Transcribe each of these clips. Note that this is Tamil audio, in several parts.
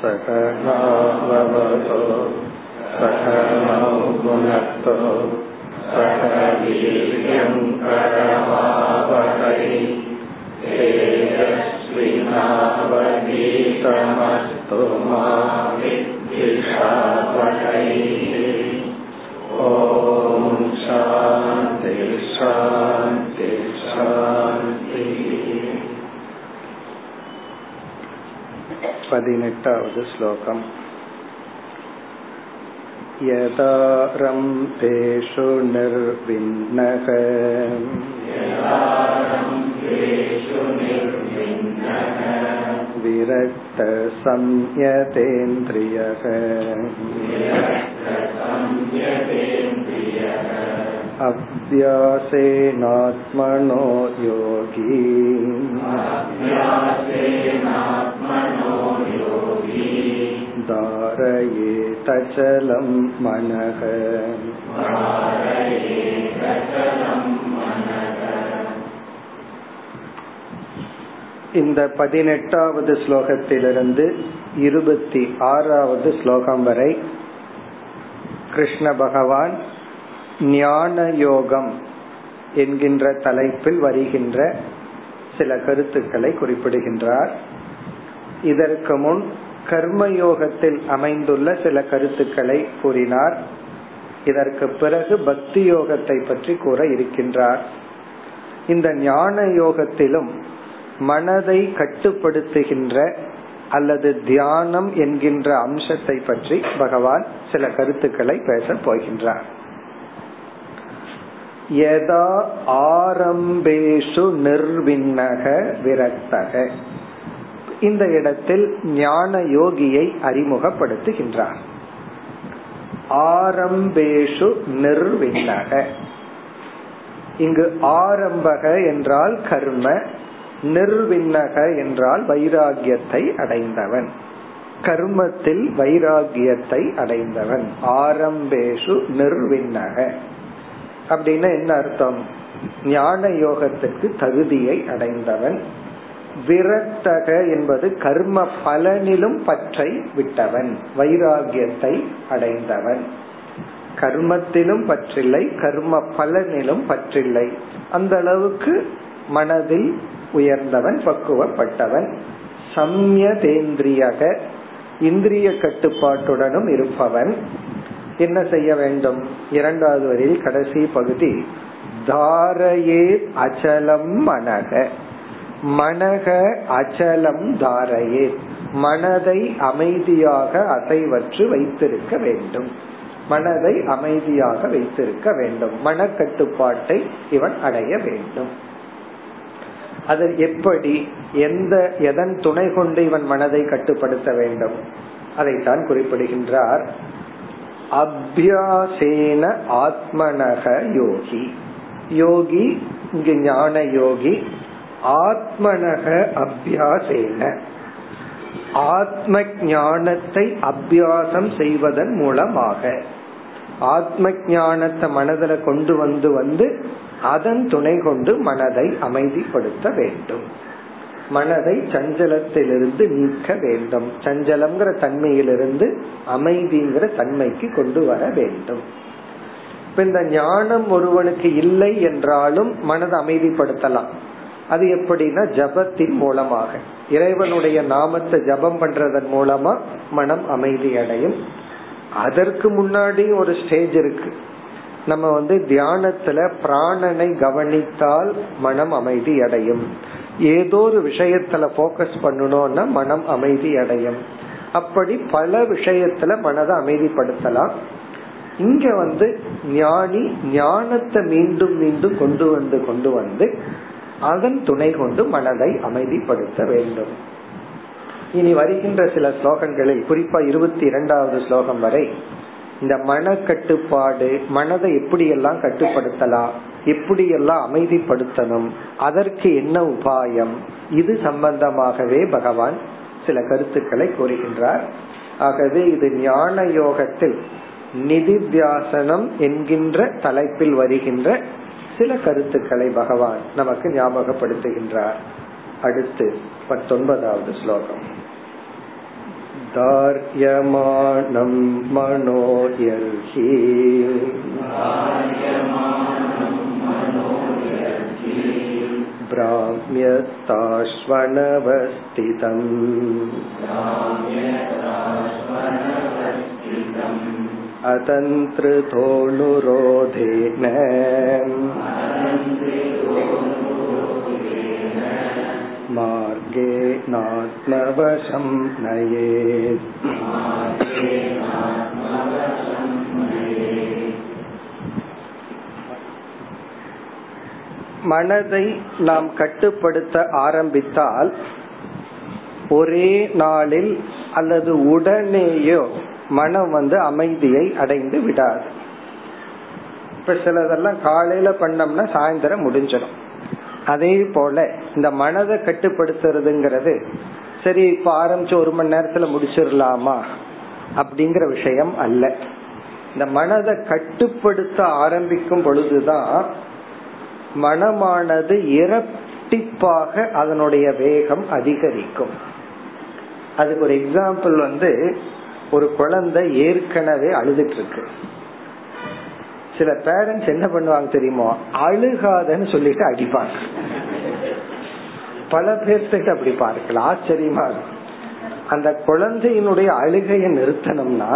सकनाववतो सकनौ गुणक्तो सह वीर्यङ्करमावहै तेजस्विनावनीतमस्तु मा विद्विषावहैः ॐ शान्ति शान्ति शान्तिः पदिनेट्टावद् श्लोकम् यदारम्भेषु निर्विन्नः विरक्तसंयतेन्द्रियः अभ्यासेनात्मनो योगी धारयेतचलं मनः இந்த பதினெட்டாவது ஸ்லோகத்திலிருந்து இருபத்தி ஆறாவது ஸ்லோகம் வரை கிருஷ்ண பகவான் ஞான யோகம் என்கின்ற தலைப்பில் வருகின்ற சில கருத்துக்களை குறிப்பிடுகின்றார் இதற்கு முன் கர்மயோகத்தில் அமைந்துள்ள சில கருத்துக்களை கூறினார். இதற்கு பிறகு பக்தி யோகத்தை பற்றி கூற இருக்கின்றார். இந்த ஞான யோகத்திலும் மனதை கட்டுப்படுத்துகின்ற அல்லது தியானம் என்கின்ற அம்சத்தை பற்றி பகவான் சில கருத்துக்களை பேச போகின்றார். யதா ஆரம்பேஷு நிர்விண்ணக விரக்தக. இந்த இடத்தில் ஞான யோகியை அறிமுகப்படுத்துகின்றார். ஆரம்பேஷு நிர்விண்ணக. இங்கு ஆரம்பக என்றால் கர்ம நிர்விண்ணக என்றால் வைராகியத்தை அடைந்தவன். கர்மத்தில் வைராகியத்தை அடைந்தவன். ஆரம்பேஷு நிர்விண்ணக. அப்படின்னா என்ன அர்த்தம்? ஞான யோகத்துக்கு தகுதியை அடைந்தவன். விரக்தக என்பது கர்ம பலனிலும் பற்றை விட்டவன் வைராகியத்தை அடைந்தவன். கர்மத்திலும் பற்றில்லை கர்ம பலனிலும் பற்றில்லை. அந்த அளவுக்கு மனதில் உயர்ந்தவன் பக்குவப்பட்டவன். சம்யதேந்திரியக இந்திரிய கட்டுப்பாட்டுடனும் இருப்பவன். என்ன செய்ய வேண்டும்? இரண்டாவது வரையில் கடைசி பகுதி தாரையே அச்சலம் மனக. மனக அச்சலம் தாரையே. மனதை அமைதியாக அசைவற்று வைத்திருக்க வேண்டும். மனதை அமைதியாக வைத்திருக்க வேண்டும். மனக்கட்டுப்பாட்டை இவன் அடைய வேண்டும். அது எப்படி எந்த எதன் துணை கொண்டு இவன் மனதை கட்டுப்படுத்த வேண்டும்? அதைத்தான் குறிப்பிடுகின்றார். அபியாசேன ஆத்மனக யோகி. யோகி இங்கு ஞான யோகி ஆத்மனக அபியாசேன. ஆத்ம ஞானத்தை அபியாசம் செய்வதன் மூலமாக. ஆத்ம ஞானத்தை மனதில் கொண்டு வந்து வந்து அதன் துணை கொண்டு மனதை அமைதிப்படுத்த வேண்டும். மனதை சஞ்சலத்திலிருந்து நீக்க வேண்டும். சஞ்சலம்ங்கிற தன்மையிலிருந்து அமைதிங்கிற தன்மைக்கு கொண்டு வர வேண்டும். இப்ப இந்த ஞானம் ஒருவனுக்கு இல்லை என்றாலும் மனதை அமைதிப்படுத்தலாம். அது எப்படின்னா ஜபத்தின் மூலமாக. இறைவனுடைய நாமத்தை ஜபம் பண்றதன் மூலமா மனம் அமைதி அடையும். அதற்கு முன்னாடி ஒரு ஸ்டேஜ் இருக்கு. நம்ம வந்து தியானத்துல பிராணனை கவனித்தால் மனம் அமைதி அடையும். ஏதோ ஒரு விஷயத்துல போக்கஸ் பண்ணணும்னா மனம் அமைதி அடையும். அப்படி பல விஷயத்துல மனதை அமைதிப்படுத்தலாம். இங்க வந்து ஞானி ஞானத்தை மீண்டும் மீண்டும் கொண்டு வந்து கொண்டு வந்து அதன் துணை கொண்டு மனதை அமைதிப்படுத்த வேண்டும். இனி வருகின்ற சில ஸ்லோகங்களில் குறிப்பா இருபத்தி இரண்டாவது ஸ்லோகம் வரை இந்த மன கட்டுப்பாடு மனதை எப்படியெல்லாம் கட்டுப்படுத்தலாம் எப்படியெல்லாம் அமைதிப்படுத்தணும் அதற்கு என்ன உபாயம் இது சம்பந்தமாகவே பகவான் சில கருத்துக்களை கூறுகின்றார். ஆகவே இது ஞான யோகத்தில் நிதித்தியாசனம் என்கின்ற தலைப்பில் வருகின்ற சில கருத்துக்களை பகவான் நமக்கு ஞாபகப்படுத்துகின்றார். அடுத்து பத்தொன்பதாவது ஸ்லோகம். தார்யமாணம் மனோ யர்ஹி பிராமியத்தாஸ்வனவஸ்திதம் अतन्त्रितोऽनुरोधेन मार्गेणात्मवशं नयेत् மனதை நாம் கட்டுப்படுத்த ஆரம்பித்தால் ஒரே நாளில் அல்லது உடனேயோ மனம் வந்து அமைதியை அடைந்து விடாது. இப்ப சிலதெல்லாம் காலையில பண்ணோம்னா சாயந்தரம் முடிஞ்சிடும். அதே போல இந்த மனதை கட்டுப்படுத்துறதுங்கிறது சரி இப்ப ஆரம்பிச்சு ஒரு மணி நேரத்துல முடிச்சிடலாமா? அப்படிங்கிற விஷயம் அல்ல. இந்த மனதை கட்டுப்படுத்த ஆரம்பிக்கும் பொழுதுதான் மனமானது இரட்டிப்பாக அதனுடைய வேகம் அதிகரிக்கும். அதுக்கு ஒரு எக்ஸாம்பிள் வந்து ஒரு குழந்தை ஏற்கனவே அழுதுட்டு இருக்கு சில பேரண்ட்ஸ் என்ன பண்ணுவாங்க தெரியுமோ? அழுகாதன்னு சொல்லிட்டு அடிப்பாங்க. பல பேர்த்துக்கு அப்படி பார்க்கலாம் ஆச்சரியமா அந்த குழந்தையினுடைய அழுகையை நிறுத்தணும்னா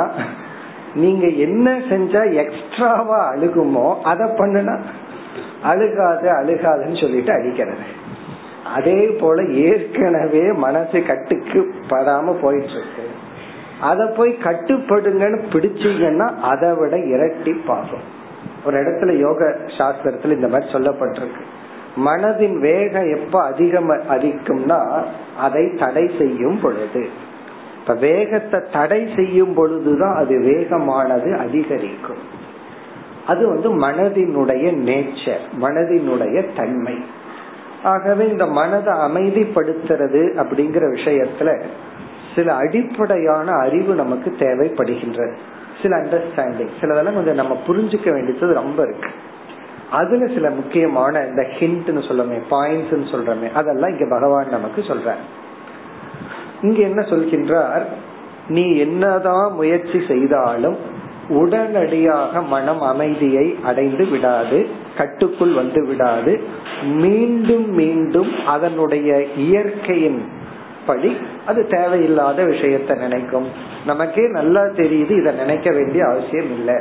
நீங்க என்ன செஞ்சா எக்ஸ்ட்ராவா அழுகுமோ அதை பண்ணுனா. அழுகாது அழுகாதுன்னு சொல்லிட்டு அடிக்கிறது. அதே போல ஏற்கனவே மனசு கட்டுக்கு படாம போயிட்டு இருக்கு. அதை போய் கட்டுப்படுங்கன்னு பிடிச்சீங்கன்னா அதை விட இரட்டி பாகும் ஒரு இடத்துல யோக சாஸ்திரத்துல இந்த மாதிரி சொல்லப்பட்டிருக்கு. மனதின் வேகம் எப்ப அதிகம் அதிகம்னா அதை தடை செய்யும் பொழுது. இப்ப வேகத்தை தடை செய்யும் பொழுதுதான் அது வேகமானது அதிகரிக்கும். அது வந்து மனதினுடைய நேச்சர் மனதினுடைய தன்மை. ஆகவே இந்த மனதை அமைதிப்படுத்துறது அப்படிங்கிற விஷயத்துல சில அடிப்படையான அறிவு நமக்கு தேவைப்படுகின்றது. சில அண்டர்ஸ்டாண்டிங் சிலதெல்லாம் கொஞ்சம் நம்ம புரிஞ்சுக்க வேண்டியது ரொம்ப இருக்கு. அதுல சில முக்கியமான இந்த ஹிண்ட்னு சொல்லமே பாயிண்ட்ஸ் சொல்றமே அதெல்லாம் இங்க பகவான் நமக்கு சொல்ற இங்க என்ன சொல்கின்றார்? நீ என்னதான் முயற்சி செய்தாலும் உடனடியாக மனம் அமைதியை அடைந்து விடாது கட்டுக்குள் வந்து விடாது மீண்டும் மீண்டும் அதனுடைய இயற்கையின் அப்படி அது தேவையில்லாத விஷயத்த நினைக்கும். நமக்கே நல்லா தெரியுது இத நினைக்க வேண்டிய அவசியம் இல்லை.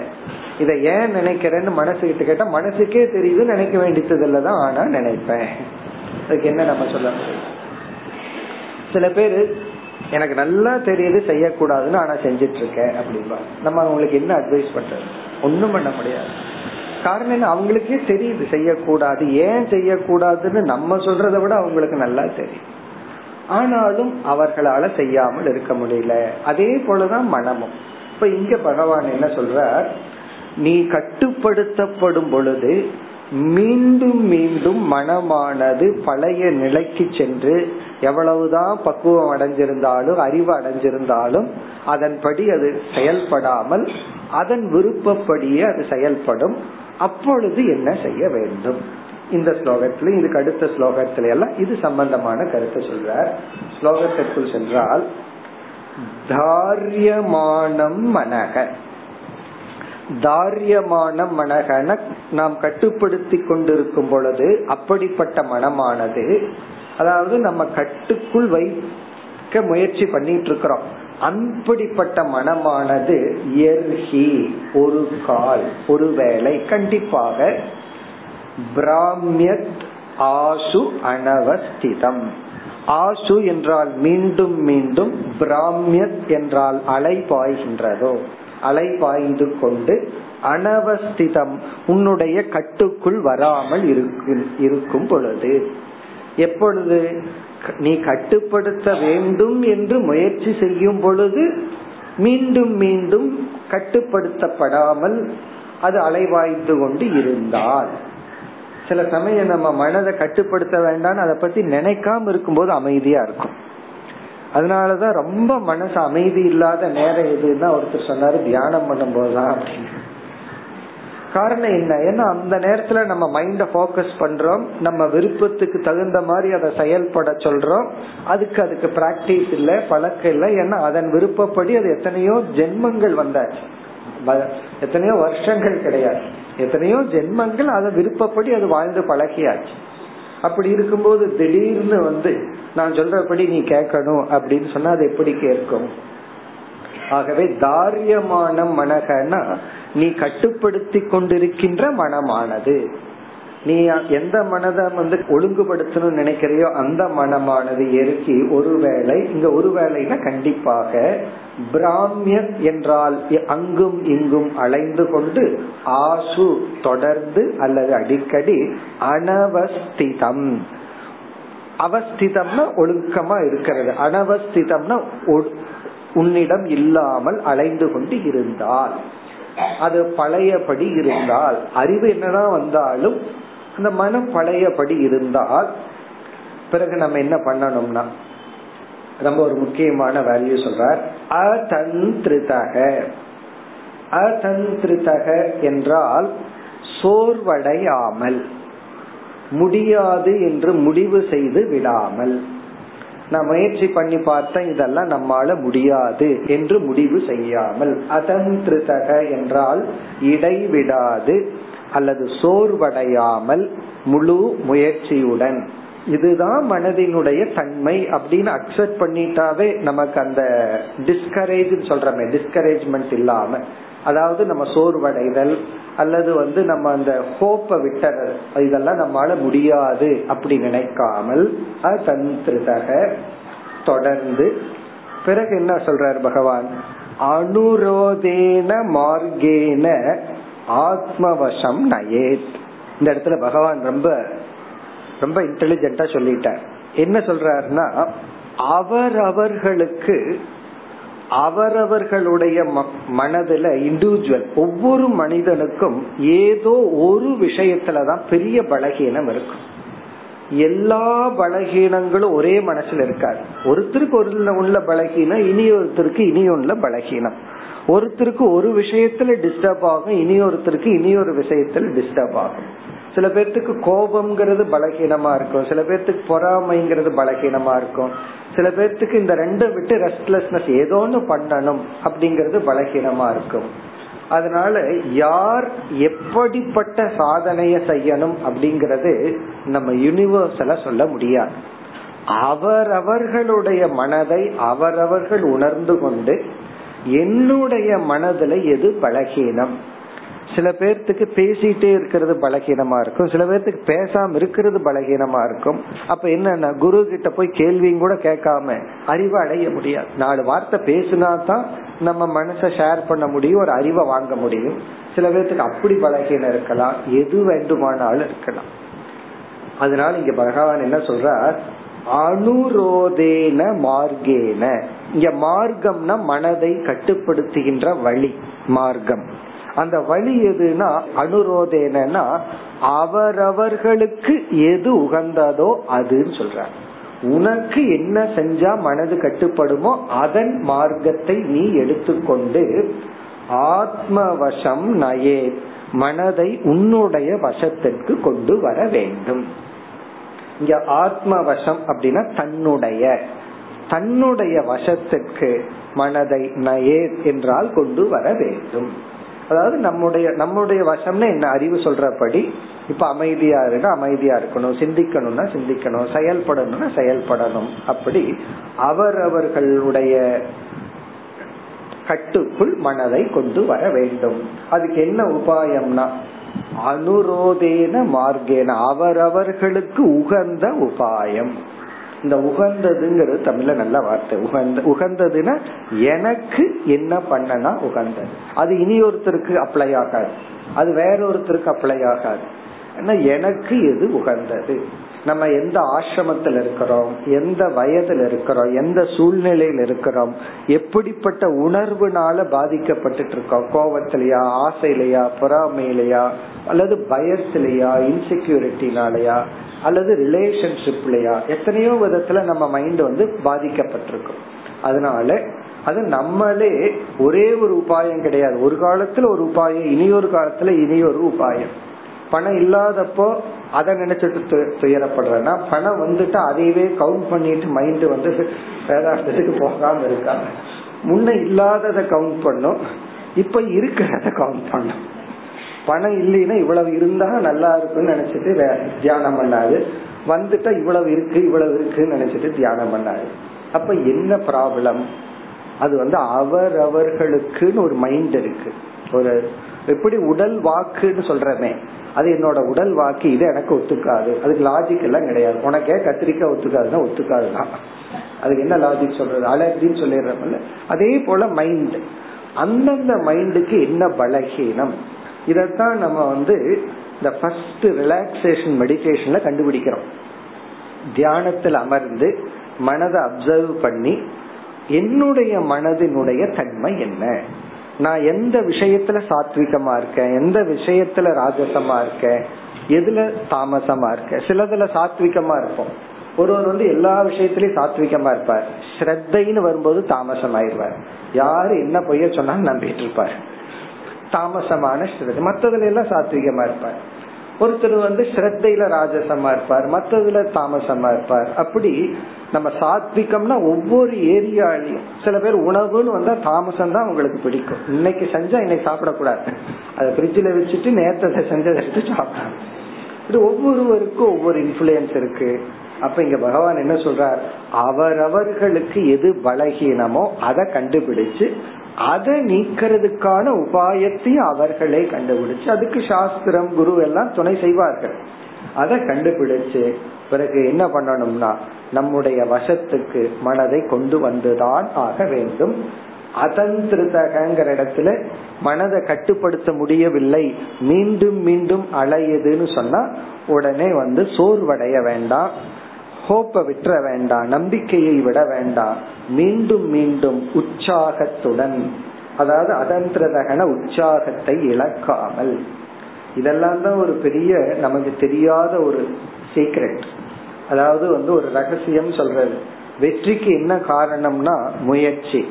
இத ஏன் நினைக்கிறேன்னு மனசு கிட்ட கேட்டா மனசுக்கே தெரியுது நினைக்க வேண்டியது தான் ஆனா நினைப்பேன். அதுக்கு என்ன நம்ம சொல்ல சில பேரு எனக்கு நல்லா தெரியுது செய்யக்கூடாதுன்னு ஆனா செஞ்சிட்டு இருக்கேன் அப்படின்பா நம்ம அவங்களுக்கு என்ன அட்வைஸ் பண்றது? ஒண்ணும் பண்ண முடியாது. காரணம் என்ன? அவங்களுக்கே தெரியுது செய்யக்கூடாது. ஏன் செய்யக்கூடாதுன்னு நம்ம சொல்றதை விட அவங்களுக்கு நல்லா தெரியும். ஆனாலும் அவர்களால செய்யாமல் இருக்க முடியல. அதே போலதான் மனமும். இப்ப இங்க பகவான் என்ன சொல்றார்? நீ கட்டுப்படுத்தப்படும் பொழுது மீண்டும் மீண்டும் மனமானது பழைய நிலைக்கு சென்று எவ்வளவுதான் பக்குவம் அடைஞ்சிருந்தாலும் அறிவு அடைஞ்சிருந்தாலும் அதன்படி அது செயல்படாமல் அதன் விருப்பப்படியே அது செயல்படும். அப்பொழுது என்ன செய்ய வேண்டும்? இந்த ஸ்லோகத்துல இதுக்கு அடுத்த ஸ்லோகத்தில எல்லாம் இது சம்பந்தமான கருத்தை சொல்றார். ஸ்லோகத்திற்குள் சென்றால் தாரியமானம் மனக. தாரியமான மனகன நாம் கட்டுப்படுத்தி கொண்டிருக்கும் பொழுது அப்படிப்பட்ட மனமானது அதாவது நம்ம கட்டுக்குள் வைக்க முயற்சி பண்ணிட்டு இருக்கிறோம். அப்படிப்பட்ட மனமானது எர்ஹி ஒரு கால் ஒருவேளை கண்டிப்பாக பிராமியத் ஆசு அனவஸ்திதம். ஆசு என்றால் மீண்டும் மீண்டும் பிராமியத் என்றால் அலை பாய்கின்றதோ. அலை பாய்ந்து கொண்டு அனவஸ்திதம் உன்னுடைய கட்டுக்குள் வராமல் இருக்கும் பொழுது. எப்பொழுது நீ கட்டுப்படுத்த வேண்டும் என்று முயற்சி செய்யும் பொழுது மீண்டும் மீண்டும் கட்டுப்படுத்தப்படாமல் அது அலைவாய்ந்து கொண்டு இருந்தால். சில சமயம் நம்ம மனதை கட்டுப்படுத்த வேண்டாம்னு அதை பத்தி நினைக்காம இருக்கும்போது அமைதியா இருக்கும். அதனாலதான் ரொம்ப மனசு அமைதி இல்லாத நேரம் எதுன்னா ஒருத்தர் சொன்னாரு தியானம் பண்ணும் போதுதான் அப்படின்னு. காரணம் என்ன? ஏன்னா அந்த நேரத்துல நம்ம மைண்ட போக்கஸ் பண்றோம் நம்ம விருப்பத்துக்கு தகுந்த மாதிரி அதை செயல்பட சொல்றோம். அதுக்கு அதுக்கு பிராக்டிஸ் இல்ல பழக்கம் இல்லை. ஏன்னா அதன் விருப்பப்படி அது எத்தனையோ ஜென்மங்கள் வந்தாச்சு. எத்தனையோ வருஷங்கள் கிடையாது. எத்தனையோ ஜென்மங்கள் அதை விருப்பப்படி அது வாழ்ந்து பழகியாச்சு. அப்படி இருக்கும்போது திடீர்னு வந்து நான் சொல்றபடி நீ கேட்கணும் அப்படின்னு சொன்னா அது எப்படி கேட்கும்? ஆகவே தாரியமான மனகனா நீ கட்டுப்படுத்தி கொண்டிருக்கின்ற மனமானது. நீ எந்த மனதை வந்து ஒழுங்குபடுத்தணும்னு நினைக்கிறியோ அந்த மனமானது எருக்கி ஒருவேளை இங்க ஒருவேளைனா கண்டிப்பாக பிராமியன் என்றால் அங்கும் இங்கும் அலைந்து கொண்டு ஆசு தொடர்ந்து அல்லது அடிக்கடி அனவஸ்திதம். அவஸ்திதம்னா ஒழுக்கமா இருக்கிறது. அனவஸ்திதம்னா உன்னிடம் இல்லாமல் அலைந்து கொண்டு இருந்தால். அது பழையபடி இருந்தால். அறிவு என்னதான் வந்தாலும் அந்த மனம் பழையபடி இருந்தால் பிறகு நம்ம என்ன பண்ணணும்னா ரொம்ப ஒரு முக்கியமான வேல்யூ சொல்றார். அதந்திருதக அதந்திருதக என்றால் சோர்வடையாமல் முடியாது என்று முடிவு செய்து விடாமல். நான் முயற்சி பண்ணி பார்த்தேன் இதெல்லாம் நம்மால முடியாது என்று முடிவு செய்யாமல். அதந்திருதக என்றால் இடைவிடாது. அல்லது சோர்வடையாமல் முழு முயற்சியுடன். இதுதான் மனதினுடைய தன்மை அப்படின்னு அக்செப்ட் பண்ணிட்டாவே நமக்கு அந்த டிஸ்கரேஜ் சொல்றமே டிஸ்கரேஜ்மெண்ட் இல்லாம. அதாவது நம்ம சோர்வடைதல் அல்லது வந்து நம்ம அந்த ஹோப்பை விட்ட இதெல்லாம் நம்மளால முடியாது அப்படி நினைக்காமல் தந்திருதக தொடர்ந்து. பிறகு என்ன சொல்றார் பகவான்? அனுரோதேன மார்கேன ஆத்மவசம் நயேத். இந்த இடத்துல பகவான் ரொம்ப ரொம்ப இன்டெலிஜென்டா சொல்லிட்டார். என்ன சொல்றாருன்னா அவரவர்களுக்கு அவரவர்களுடைய மனதுல இண்டிவிஜுவல் ஒவ்வொரு மனிதனுக்கும் ஏதோ ஒரு விஷயத்துலதான் பெரிய பலகீனம் இருக்கும். எல்லா பலகீனங்களும் ஒரே மனசுல இருக்காது. ஒருத்தருக்கு ஒரு உள்ள பலகீனம் இனி ஒருத்தருக்கு இனி உள்ள பலகீனம். ஒருத்தருக்கு ஒரு விஷயத்துல டிஸ்டர்ப் ஆகும் இனி ஒருத்தருக்கு இனி ஒரு விஷயத்துல டிஸ்டர்ப் ஆகும். சில பேர்த்துக்கு கோபம்ங்கிறது பலகீனமா இருக்கும். சில பேர்த்துக்கு பொறாமைங்கிறது பலகீனமா இருக்கும். சில பேர்த்துக்கு இந்த ரெண்டும் விட்டு ரெஸ்ட்லெஸ்னஸ் ஏதோ ஒன்று பண்ணணும் அப்படிங்கிறது பலகீனமா இருக்கும். அதனால யார் எப்படிப்பட்ட சாதனைய செய்யணும் அப்படிங்கறது நம்ம யூனிவர்சல சொல்ல முடியாது. அவரவர்களுடைய மனதை அவரவர்கள் உணர்ந்து கொண்டு என்னுடைய மனதுல எது பலகீனம்? சில பேர்த்துக்கு பேசிட்டே இருக்கிறது பலகீனமா இருக்கும். சில பேர்த்துக்கு பேசாம இருக்கிறது பலகீனமா இருக்கும். அப்ப என்னன்னா குரு கிட்ட போய் கேள்வியும் கூட கேட்காம அறிவை அடைய முடியாது. நாலு வார்த்தை பேசினா தான் நம்ம மனசை ஷேர் பண்ண முடியும் ஒரு அறிவை வாங்க முடியும். சில பேர்த்துக்கு அப்படி பலகீனம் இருக்கலாம். எது வேண்டுமானாலும் இருக்கலாம். அதனால இங்க பகவான் என்ன சொல்றார்? அனுரோதேன மார்கேன இங்க மார்க்கம்னா மனதை கட்டுப்படுத்துகின்ற வழி மார்க்கம். அந்த வழி எதுனா அனுரோதேனா அவரவர்களுக்கு எது உகந்ததோ அதுன்னு சொல்ற உனக்கு என்ன செஞ்சா மனது கட்டுப்படுமோ அதன் மார்க்கத்தை நீ எடுத்துக்கொண்டு ஆத்மவசம் நயே மனதை உன்னுடைய வசத்திற்கு கொண்டு வர வேண்டும். இங்க ஆத்மவசம் அப்படின்னா தன்னுடைய. தன்னுடைய வசத்துக்கு மனதை நயே என்றால் கொண்டு வர வேண்டும். அதாவது நம்முடைய நம்முடைய வசம்னு என்ன அறிவு சொல்றபடி இப்ப அமைதியா இருந்தா அமைதியா இருக்கணும். சிந்திக்கணும்னா சிந்திக்கணும். செயல்படணும்னா செயல்படணும். அப்படி அவரவர்களுடைய கட்டுக்குள் மனதை கொண்டு வர வேண்டும். அதுக்கு என்ன உபாயம்னா அனுரோதேன மார்க்கேன. அவரவர்களுக்கு உகந்த உபாயம். இந்த உகந்ததுங்கிறது தமிழ்ல நல்ல வார்த்தை. உகந்த உகந்ததுன்னா எனக்கு என்ன பண்ணனா உகந்தது. அது இனி ஒருத்தருக்கு அப்ளை ஆகாது. அது வேற ஒருத்தருக்கு அப்ளை ஆகாது எனக்கு எது உகந்தது? நம்ம எந்த ஆசிரமத்தில் இருக்கிறோம்? எந்த வயதுல இருக்கிறோம்? எந்த சூழ்நிலையில இருக்கிறோம்? எப்படிப்பட்ட உணர்வுனால பாதிக்கப்பட்டு இருக்கோம் கோபத்திலயா ஆசையிலையா பொறாமையிலையா அல்லது பயத்திலையா இன்செக்யூரிட்டினாலயா அல்லது ரிலேஷன்ஷிப்லயா எத்தனையோ விதத்துல நம்ம மைண்ட் வந்து பாதிக்கப்பட்டிருக்கும். அதனால அது நம்மளே ஒரே ஒரு உபாயம் கிடையாது. ஒரு காலத்துல ஒரு உபாயம் இனி ஒரு காலத்துல இனி ஒரு உபாயம். பணம் இல்லாதப்போ அதை நினைச்சிட்டு துயரப்படுறேன்னா பணம் வந்துட்டு அதையவே கவுண்ட் பண்ணிட்டு மைண்ட் வந்து வேதாந்தத்துக்கு போகாம இருக்காங்க. முன்ன இல்லாததை கவுண்ட் பண்ணும் இப்ப இருக்கிறத கவுண்ட் பண்ணும். பணம் இல்லைன்னா இவ்வளவு இருந்தா நல்லா இருக்கும்னு நினைச்சிட்டு தியானம் பண்ணாது. வந்துட்டா இவ்வளவு இருக்கு இவ்வளவு இருக்குன்னு நினைச்சிட்டு தியானம் பண்ணாரு அப்ப என்ன ப்ராப்ளம் அது வந்து அவரவர்களுக்குன்னு ஒரு மைண்ட் இருக்கு. ஒரு எப்படி உடல் வாக்குன்னு சொல்றமே. அது என்னோட உடல் வாக்கு இது எனக்கு ஒத்துக்காது. அதுக்கு லாஜிக் எல்லாம் கிடையாது. உனக்கே கத்திரிக்காய் ஒத்துக்காதுன்னா ஒத்துக்காதுதான் அதுக்கு என்ன லாஜிக் சொல்றது? அலர்ஜின்னு சொல்லிடுறோம்ல அதே போல மைண்ட் அந்தந்த மைண்டுக்கு என்ன பலகீனம்? இதத்தான் நம்ம வந்து இந்த ஃபர்ஸ்ட் ரிலாக்ஸேஷன் மெடிடேஷன்ல கண்டுபிடிக்கிறோம். தியானத்தில் அமர்ந்து மனதை அப்சர்வ் பண்ணி என்னுடைய மனதினுடைய தன்மை என்ன? நான் எந்த விஷயத்துல சாத்விகமா இருக்கேன்? எந்த விஷயத்துல ராஜசமா இருக்கேன்? எதுல தாமசமா இருக்க சிலதுல சாத்விகமா இருப்போம். ஒருவர் வந்து எல்லா விஷயத்திலயும் சாத்விகமா இருப்பார். ஸ்ரத்தைன்னு வரும்போது தாமசம் ஆயிடுவார் யாரு என்ன பொய்ய சொன்னாலும் நம்பிட்டு இருப்பார். தாமசமான ஸ்ரத்தை. மற்றதுல எல்லாம் சாத்விகமா இருப்பார். ஒருத்தர் வந்து ஸ்ரத்தையில ராஜசமா இருப்பார் மற்றதுல தாமசமா இருப்பார். அப்படி நம்ம சாத்விகம்னா ஒவ்வொரு ஏரியாலையும் சில பேர் உணவுன்னு வந்தா தாமசம் தான் உங்களுக்கு பிடிக்கும். இன்னைக்கு செஞ்சா இன்னைக்கு சாப்பிடக்கூடாது. அதை ஃப்ரிட்ஜில் வச்சுட்டு நேரத்தை செஞ்சதை எடுத்து சாப்பிடணும் இப்படி ஒவ்வொருவருக்கும் ஒவ்வொரு இன்ஃபுளுயன்ஸ் இருக்கு. அப்ப இங்க பகவான் என்ன சொல்றார்? அவரவர்களுக்கு எது பலகீனமோ அதை கண்டுபிடிச்சு அதை நீக்கிறதுக்கான உபாயத்தையும் அவர்களே கண்டுபிடிச்சு அதுக்கு சாஸ்திரம் குரு எல்லாம் துணை செய்வார்கள். அதை கண்டுபிடிச்சு பிறகு என்ன பண்ணணும்னா நம்முடைய வசத்துக்கு மனதை கொண்டு வந்துதான் ஆக வேண்டும். அதந்திருதகங்கிற இடத்துல மனதை கட்டுப்படுத்த முடியவில்லை. மீண்டும் மீண்டும் அலையுதுன்னு சொன்னா உடனே வந்து சோர்வடைய வேண்டாம். ஹோப்பை விட்டுற வேண்டாம் நம்பிக்கையை விட வேண்டாம். மீண்டும் மீண்டும் உற்சாகத்துடன் அதாவது அதந்திரதகன உற்சாகத்தை இழக்காமல். இதெல்லாம் தான் ஒரு பெரிய நமக்கு தெரியாத ஒரு சீக்ரெட் அதாவது வந்து ஒரு ரகசியம் சொல்றது. வெற்றிக்கு என்ன காரணம்னா முயற்சி.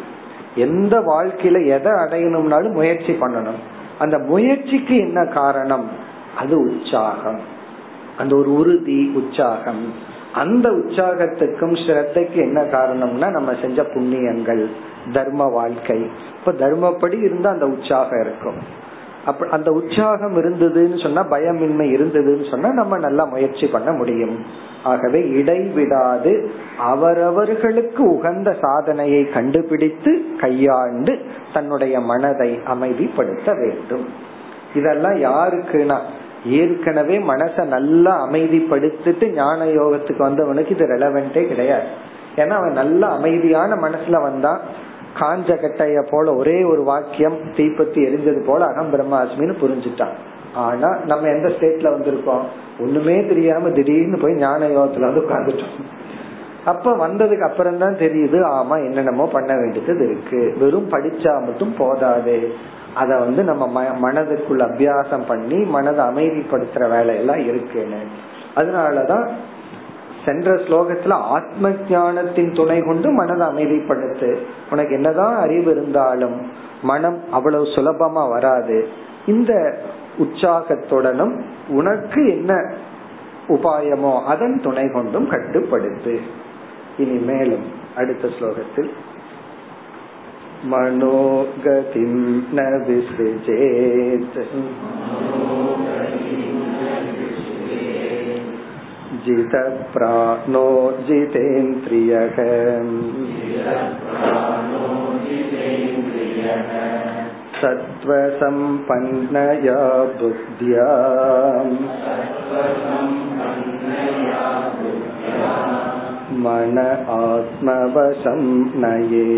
எந்த வாழ்க்கையில எதை அடையணும்னாலும் முயற்சி பண்ணணும். அந்த முயற்சிக்கு என்ன காரணம்? அது உற்சாகம். அந்த ஒரு உறுதி உற்சாகம். அந்த உற்சாகத்துக்கும் ஸ்ரத்தைக்கு என்ன காரணம்னா நம்ம செஞ்ச புண்ணியங்கள் தர்ம வாழ்க்கை. இப்ப தர்மப்படி இருந்தா அந்த உற்சாகம் இருக்கும். அப்ப அந்த உற்சாகம் இருந்ததுன்னு சொன்னா பயமின்மை இருந்ததுன்னு சொன்னா நம்ம நல்லா முயற்சி பண்ண முடியும். ஆகவே இடைவிடாது அவரவர்களுக்கு உகந்த சாதனையை கண்டுபிடித்து கையாண்டு தன்னுடைய மனதை அமைதிப்படுத்த வேண்டும். இதெல்லாம் யாருக்குன்னா ஏற்கனவே மனச நல்லா அமைதிப்படுத்திட்டு ஞான யோகத்துக்கு வந்தவனுக்கு இது ரெலவெண்டே கிடையாது. ஏன்னா அவன் நல்ல அமைதியான மனசுல வந்தான் காஞ்ச கட்டைய போல ஒரே ஒரு வாக்கியம் தீப்பத்தி எரிஞ்சது போல அகம் பிரம்மாஸ்மின்னு புரிஞ்சுட்டான். ஆனா நம்ம எந்த ஸ்டேட்ல வந்திருக்கோம்? ஒண்ணுமே தெரியாம திடீர்னு போய் ஞான யோகத்துல வந்து உட்காந்துட்டோம் அப்ப வந்ததுக்கு அப்புறம் தான் தெரியுது ஆமா என்னென்னமோ பண்ண வேண்டியது இருக்கு. வெறும் படிச்சா மட்டும் போதாது. அத வந்து நம்ம மனதுக்குள்ள அபியாசம் பண்ணி மனதை அமைதிப்படுத்துற வேலையெல்லாம் இருக்குன்னு. அதனாலதான் சென்ற ஸ்லோகத்துல ஆத்ம ஞானத்தின் துணை கொண்டு மனதை அமைதிப்படுத்து. உனக்கு என்னதான் அறிவு இருந்தாலும் மனம் அவ்வளவு சுலபமா வராது. இந்த உற்சாகத்துடனும் உனக்கு என்ன உபாயமோ அதன் துணை கொண்டும் கட்டுப்படுத்து. இனி மேலும் அடுத்த ஸ்லோகத்தில் मनोगतिं न विसृजेत् जितप्राणो जितेन्द्रियः सत्त्वसम्पन्नया बुद्ध्या मन आत्मवशं नये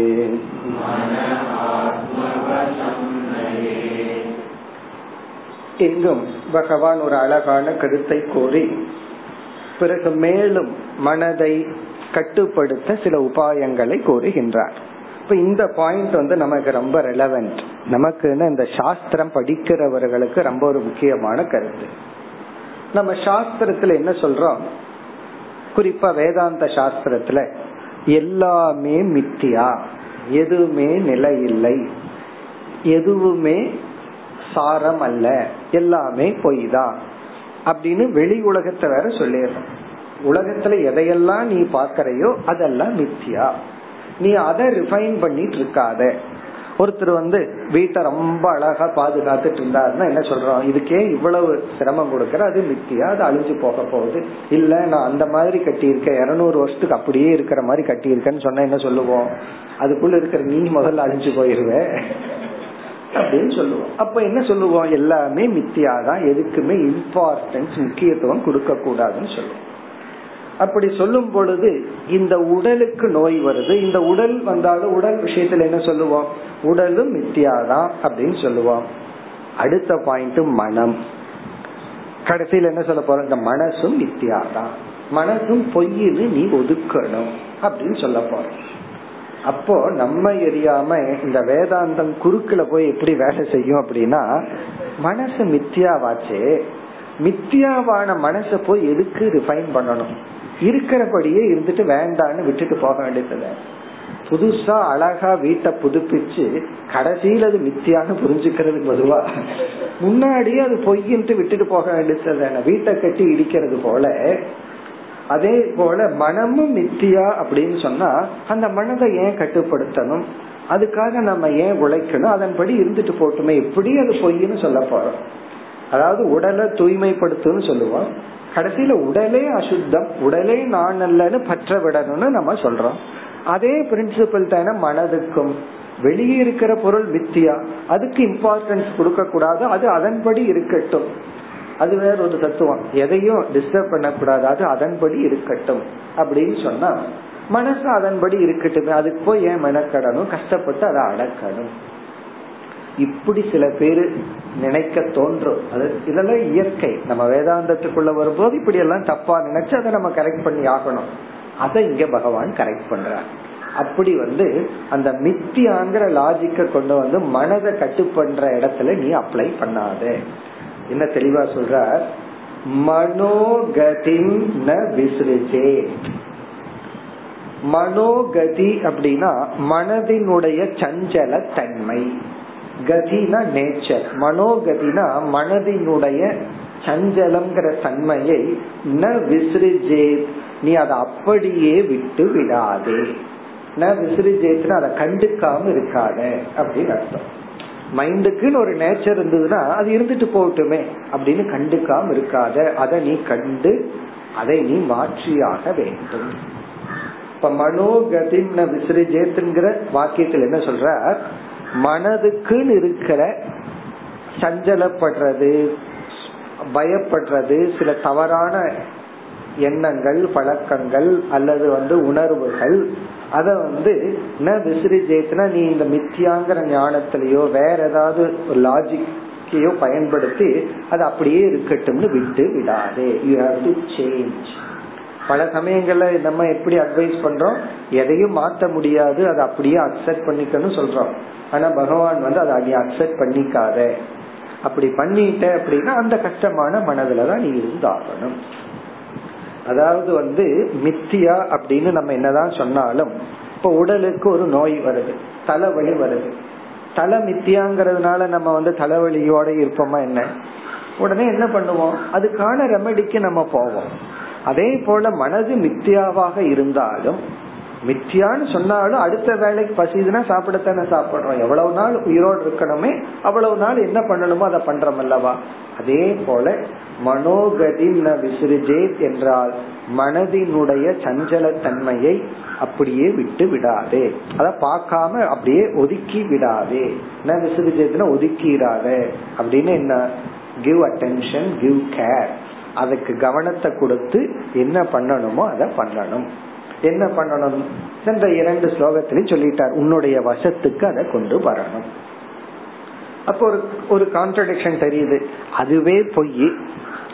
இங்கும் பகவான் ஒரு அழகான கருத்தை கூறி பிறகு மேலும் மனதை கட்டுப்படுத்த சில உபாயங்களை கூறுகின்றார் இப்ப இந்த பாயிண்ட் வந்து நமக்கு ரொம்ப ரெலவென்ட் நமக்கு இந்த சாஸ்திரம் படிக்கிறவர்களுக்கு ரொம்ப ஒரு முக்கியமான கருத்து நம்ம சாஸ்திரத்துல என்ன சொல்றோம் குறிப்பா வேதாந்த சாஸ்திரத்துல எல்லாமே மித்தியா எதுவுமே நிலை இல்லை எதுவுமே சாரம் அல்ல எல்லாமே பொய் தான் அப்படின்னு வெளி உலகத்தை வேற சொல்லிடுறோம் உலகத்துல எதையெல்லாம் நீ பாக்கறையோ அதெல்லாம் மித்தியா. நீ அதை ரிஃபைன் பண்ணிட்டு இருக்காத. ஒருத்தர் வந்து வீட்டை ரொம்ப அழகா பாதுகாத்துட்டு இருந்தாருன்னா என்ன சொல்றோம்? இதுக்கே இவ்வளவு சிரமம் கொடுக்கற அது மித்தியா? அது அழிஞ்சு போக போகுது. இல்ல நான் அந்த மாதிரி கட்டியிருக்கேன். இருநூறு வருஷத்துக்கு அப்படியே இருக்கிற மாதிரி கட்டியிருக்கேன்னு சொன்னா என்ன சொல்லுவோம்? அதுக்குள்ள இருக்கிற நீ முதல்ல அழிஞ்சு போயிருவேன் அப்படின்னு சொல்லுவோம். அப்ப என்ன சொல்லுவோம்? எல்லாமே மித்தியாதான். எதுக்குமே இம்பார்ட்டன்ஸ் முக்கியத்துவம் கொடுக்க கூடாதுன்னு சொல்லுவோம். அப்படி சொல்லும் பொழுது இந்த உடலுக்கு நோய் வருது. இந்த உடல் வந்தாலும் உடல் விஷயத்துல என்ன சொல்லுவோம்? உடலும் மித்தியாதான் அப்படின்னு சொல்லுவோம். அடுத்த பாயிண்ட் மனம். கடைசியில் என்ன சொல்ல போறோம்? இந்த மனசும் மித்தியாதான். மனசும் பொய்ன்னு நீ ஒதுக்கணும் அப்படின்னு சொல்ல போறோம். அப்போ நம்ம எரியாம இந்த வேதாந்தம் குறுக்குல போய் எப்படி வேலை செய்யும் அப்படின்னா மனசு மித்தியாவாச்சே. மித்தியாவான மனசை போய் எதுக்கு ரிஃபைன் பண்ணணும்? இருக்கிறபடியே இருந்துட்டு வேண்டான்னு விட்டுட்டு போக வேண்டியது புதுசா அழகா வீட்டை புதுப்பிச்சு கடைசியில அது மித்தியாக புரிஞ்சுக்கிறது பொதுவா. முன்னாடியே அது பொய்யின்ட்டு விட்டுட்டு போக வேண்டியது வீட்டை கட்டி இடிக்கிறது போல அதே போல மனமும் மித்தியா அப்படின்னு சொன்னா அந்த மனதை ஏன் கட்டுப்படுத்தணும்? அதுக்காக நம்ம ஏன் உழைக்கணும்? அதன்படி இருந்துட்டு போட்டுமே. எப்படி அது பொய்ன்னு சொல்ல போறோம். அதாவது உடலை தூய்மைப்படுத்துன்னு சொல்லுவோம். கடைசியில உடலே அசுத்தம் உடலே நான் அல்லன்னு பற்ற விடணும்னு நம்ம சொல்றோம். அதே பிரின்சிபல் தானே மனதுக்கும். வெளியே இருக்கிற பொருள் மித்தியா அதுக்கு இம்பார்ட்டன்ஸ் கொடுக்க கூடாது அது அதன்படி இருக்கட்டும். அது வேற ஒரு தத்துவம். எதையும் டிஸ்டர்ப் பண்ணக்கூடாது அது அதன்படி இருக்கட்டும். அப்படின்னு சொன்னா மனசு அதன்படி இருக்கட்டும் அதுக்கு போய் ஏன் மெனக்கடணும்? கஷ்டப்பட்டு அதை அடக்கணும். இப்படி சில பேர் நினைக்க தோன்றும். அது இதெல்லாம் இயற்கை. நம்ம வேதாந்தத்துக்குள்ள வரும்போது இப்படி எல்லாம் தப்பா நினைச்சு அதை நம்ம கரெக்ட் பண்ணி ஆகணும். அதை இங்க பகவான் கரெக்ட் பண்றார். அப்படி வந்து அந்த மித்தியாங்கிற லாஜிக்க கொண்டு வந்து மனதை கட்டு பண்ற இடத்துல நீ அப்ளை பண்ணாத. என்ன தெளிவா சொல்ற மனோகதின் ந விசிறிச்சே மனோகதி அப்படின்னா மனதினுடைய சஞ்சல தன்மை. கதினா நேச்சர் மனோகதினா மனதினுடைய சஞ்சலம்ங்கிற தன்மையை ந விசிறிஜே நீ அதை அப்படியே விட்டு விடாதே. ந விசிறிஜேத்னா அதை கண்டுக்காம இருக்காத அப்படின்னு அர்த்தம். மைண்டுக்குன்னு ஒரு நேச்சர் இருந்ததுன்னா அது இருந்துட்டு போகட்டுமே அப்படின்னு கண்டுக்காம இருக்காத. அதை நீ கண்டு அதை நீ மாற்றியாக வேண்டும். இப்ப மனோகதின் விசிறிஜேத்துங்கிற வாக்கியத்தில் என்ன சொல்ற மனதுக்குன்னு இருக்கிற சஞ்சலப்படுறது பயப்படுறது சில தவறான எண்ணங்கள் பழக்கங்கள் அல்லது வந்து உணர்வுகள் அத வந்து ந விசிறிஜேத்னா நீ இந்த மித்தியாங்கிற ஞானத்திலேயோ வேற ஏதாவது ஒரு லாஜிக்கையோ பயன்படுத்தி அது அப்படியே இருக்கட்டும்னு விட்டு விடாதே. யூ ஹாவ் டு சேஞ்ச் பல சமயங்கள்ல நம்ம எப்படி அட்வைஸ் பண்றோம்? எதையும் மாத்த முடியாது. அதை அப்படியே அக்செப்ட் பண்ணிக்கணும் சொல்றோம். ஆனா பகவான் வந்து அதை நீ அக்செப்ட் பண்ணிக்காத. அப்படி பண்ணிட்ட அப்படின்னா அந்த கஷ்டமான மனதுலதான் நீ இருந்தாகணும். அதாவது வந்து மித்தியா அப்படின்னு நம்ம என்னதான் சொன்னாலும் இப்ப உடலுக்கு ஒரு நோய் வருது. தலைவலி வருது. தலை மித்தியாங்கிறதுனால நம்ம வந்து தலைவலியோட இருப்போமா என்ன? உடனே என்ன பண்ணுவோம்? அதுக்கான ரெமெடிக்கு நம்ம போவோம். அதே போல மனது மித்தியாவாக இருந்தாலும் மித்தியான்னு சொன்னாலும் அடுத்த வேலைக்கு பசிதுன்னா சாப்பிடத்தானே சாப்பிடுறோம். எவ்வளவு நாள் உயிரோடு இருக்கணுமே அவ்வளவு நாள் என்ன பண்ணணுமோ அதை பண்றோம் அல்லவா? அதே போல மனோகதி விசிறிஜே என்றால் மனதினுடைய சஞ்சல தன்மையை அப்படியே விட்டு விடாதே. அத பார்க்காம அப்படியே ஒதுக்கி விடாதே. என்ன விசிறிஜேத்னா ஒதுக்கிடாத அப்படின்னு என்ன? கிவ் அட்டென்ஷன் கிவ் கேர் அதுக்கு கவனத்தை கொடுத்து என்ன பண்ணணுமோ அதை பண்ணணும். என்ன பண்ணணும்? இந்த இரண்டு ஸ்லோகத்திலையும் சொல்லிட்டார் உன்னுடைய வசத்துக்கு அதை கொண்டு வரணும். அப்போ ஒரு ஒரு கான்ட்ரடிக்ஷன் தெரியுது. அதுவே பொய்.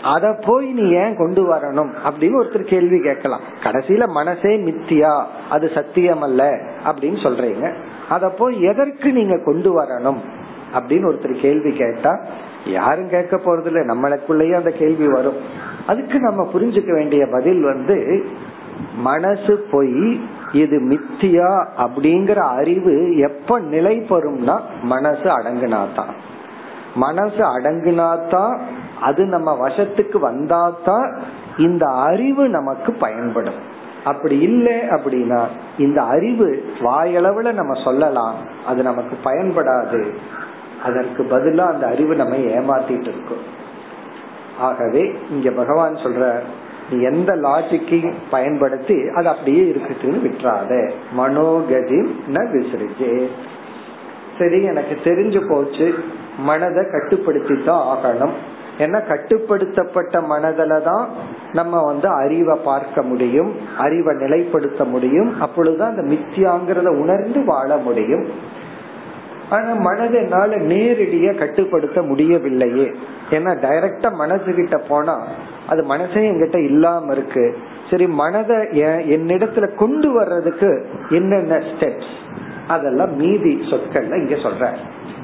அத போய் நீ ஏன் கொண்டு வரணும்? அப்படின்னு ஒருத்தர் கேள்வி கேட்கலாம். கடைசியில மனசே மித்தியா அது சத்தியம் அல்ல அப்படின்னு சொல்றீங்க. அத போய் எதற்கு நீங்க கொண்டு வரணும்? அப்படின்னு ஒருத்தர் கேள்வி கேட்டா யாரும் கேட்க போறது இல்லை நம்மளுக்குள்ளேயே அந்த கேள்வி வரும். அதுக்கு நம்ம புரிஞ்சுக்க வேண்டிய பதில் வந்து மனசு பொய் இது மித்தியா அப்படிங்கிற அறிவு எப்ப நிலை பெறும்னா மனசு அடங்குனாதான். மனசு அடங்குனாதான் அது நம்ம வசத்துக்கு வந்தாதான் இந்த அறிவு நமக்கு பயன்படும். அப்படி இல்லை அப்படின்னா இந்த அறிவு வாயளவுல நம்ம சொல்லலாம். அது நமக்கு பயன்படாது. அதற்கு பதிலா அந்த அறிவு நம்ம ஏமாத்திட்டு இருக்கும் ஆகவே இங்க பகவான் சொல்ற நீ எந்த லாஜிக்கையும் பயன்படுத்தி அது அப்படியே இருக்குதுன்னு விட்டுறாத. மனோகதி ந விசிறிஜே. சரி எனக்கு தெரிஞ்சு போச்சு. மனதை கட்டுப்படுத்தி தான் ஆகணும். ஏன்னா கட்டுப்படுத்தப்பட்ட மனதில தான் நம்ம வந்து அறிவை பார்க்க முடியும் அறிவை நிலைப்படுத்த முடியும். அப்பொழுதுதான் அந்த மித்தியாங்கிறத உணர்ந்து வாழ முடியும். ஆனா மனதை என்னால நேரடியா கட்டுப்படுத்த முடியவில்லையே. ஏன்னா டைரக்டா மனசு கிட்ட போனா அது மனசே என்கிட்ட இல்லாம இருக்கு. சரி மனதை என்னிடத்துல கொண்டு வர்றதுக்கு என்னென்ன ஸ்டெப்ஸ் அதெல்லாம் மீதி சொற்கள்ல இங்க சொல்ற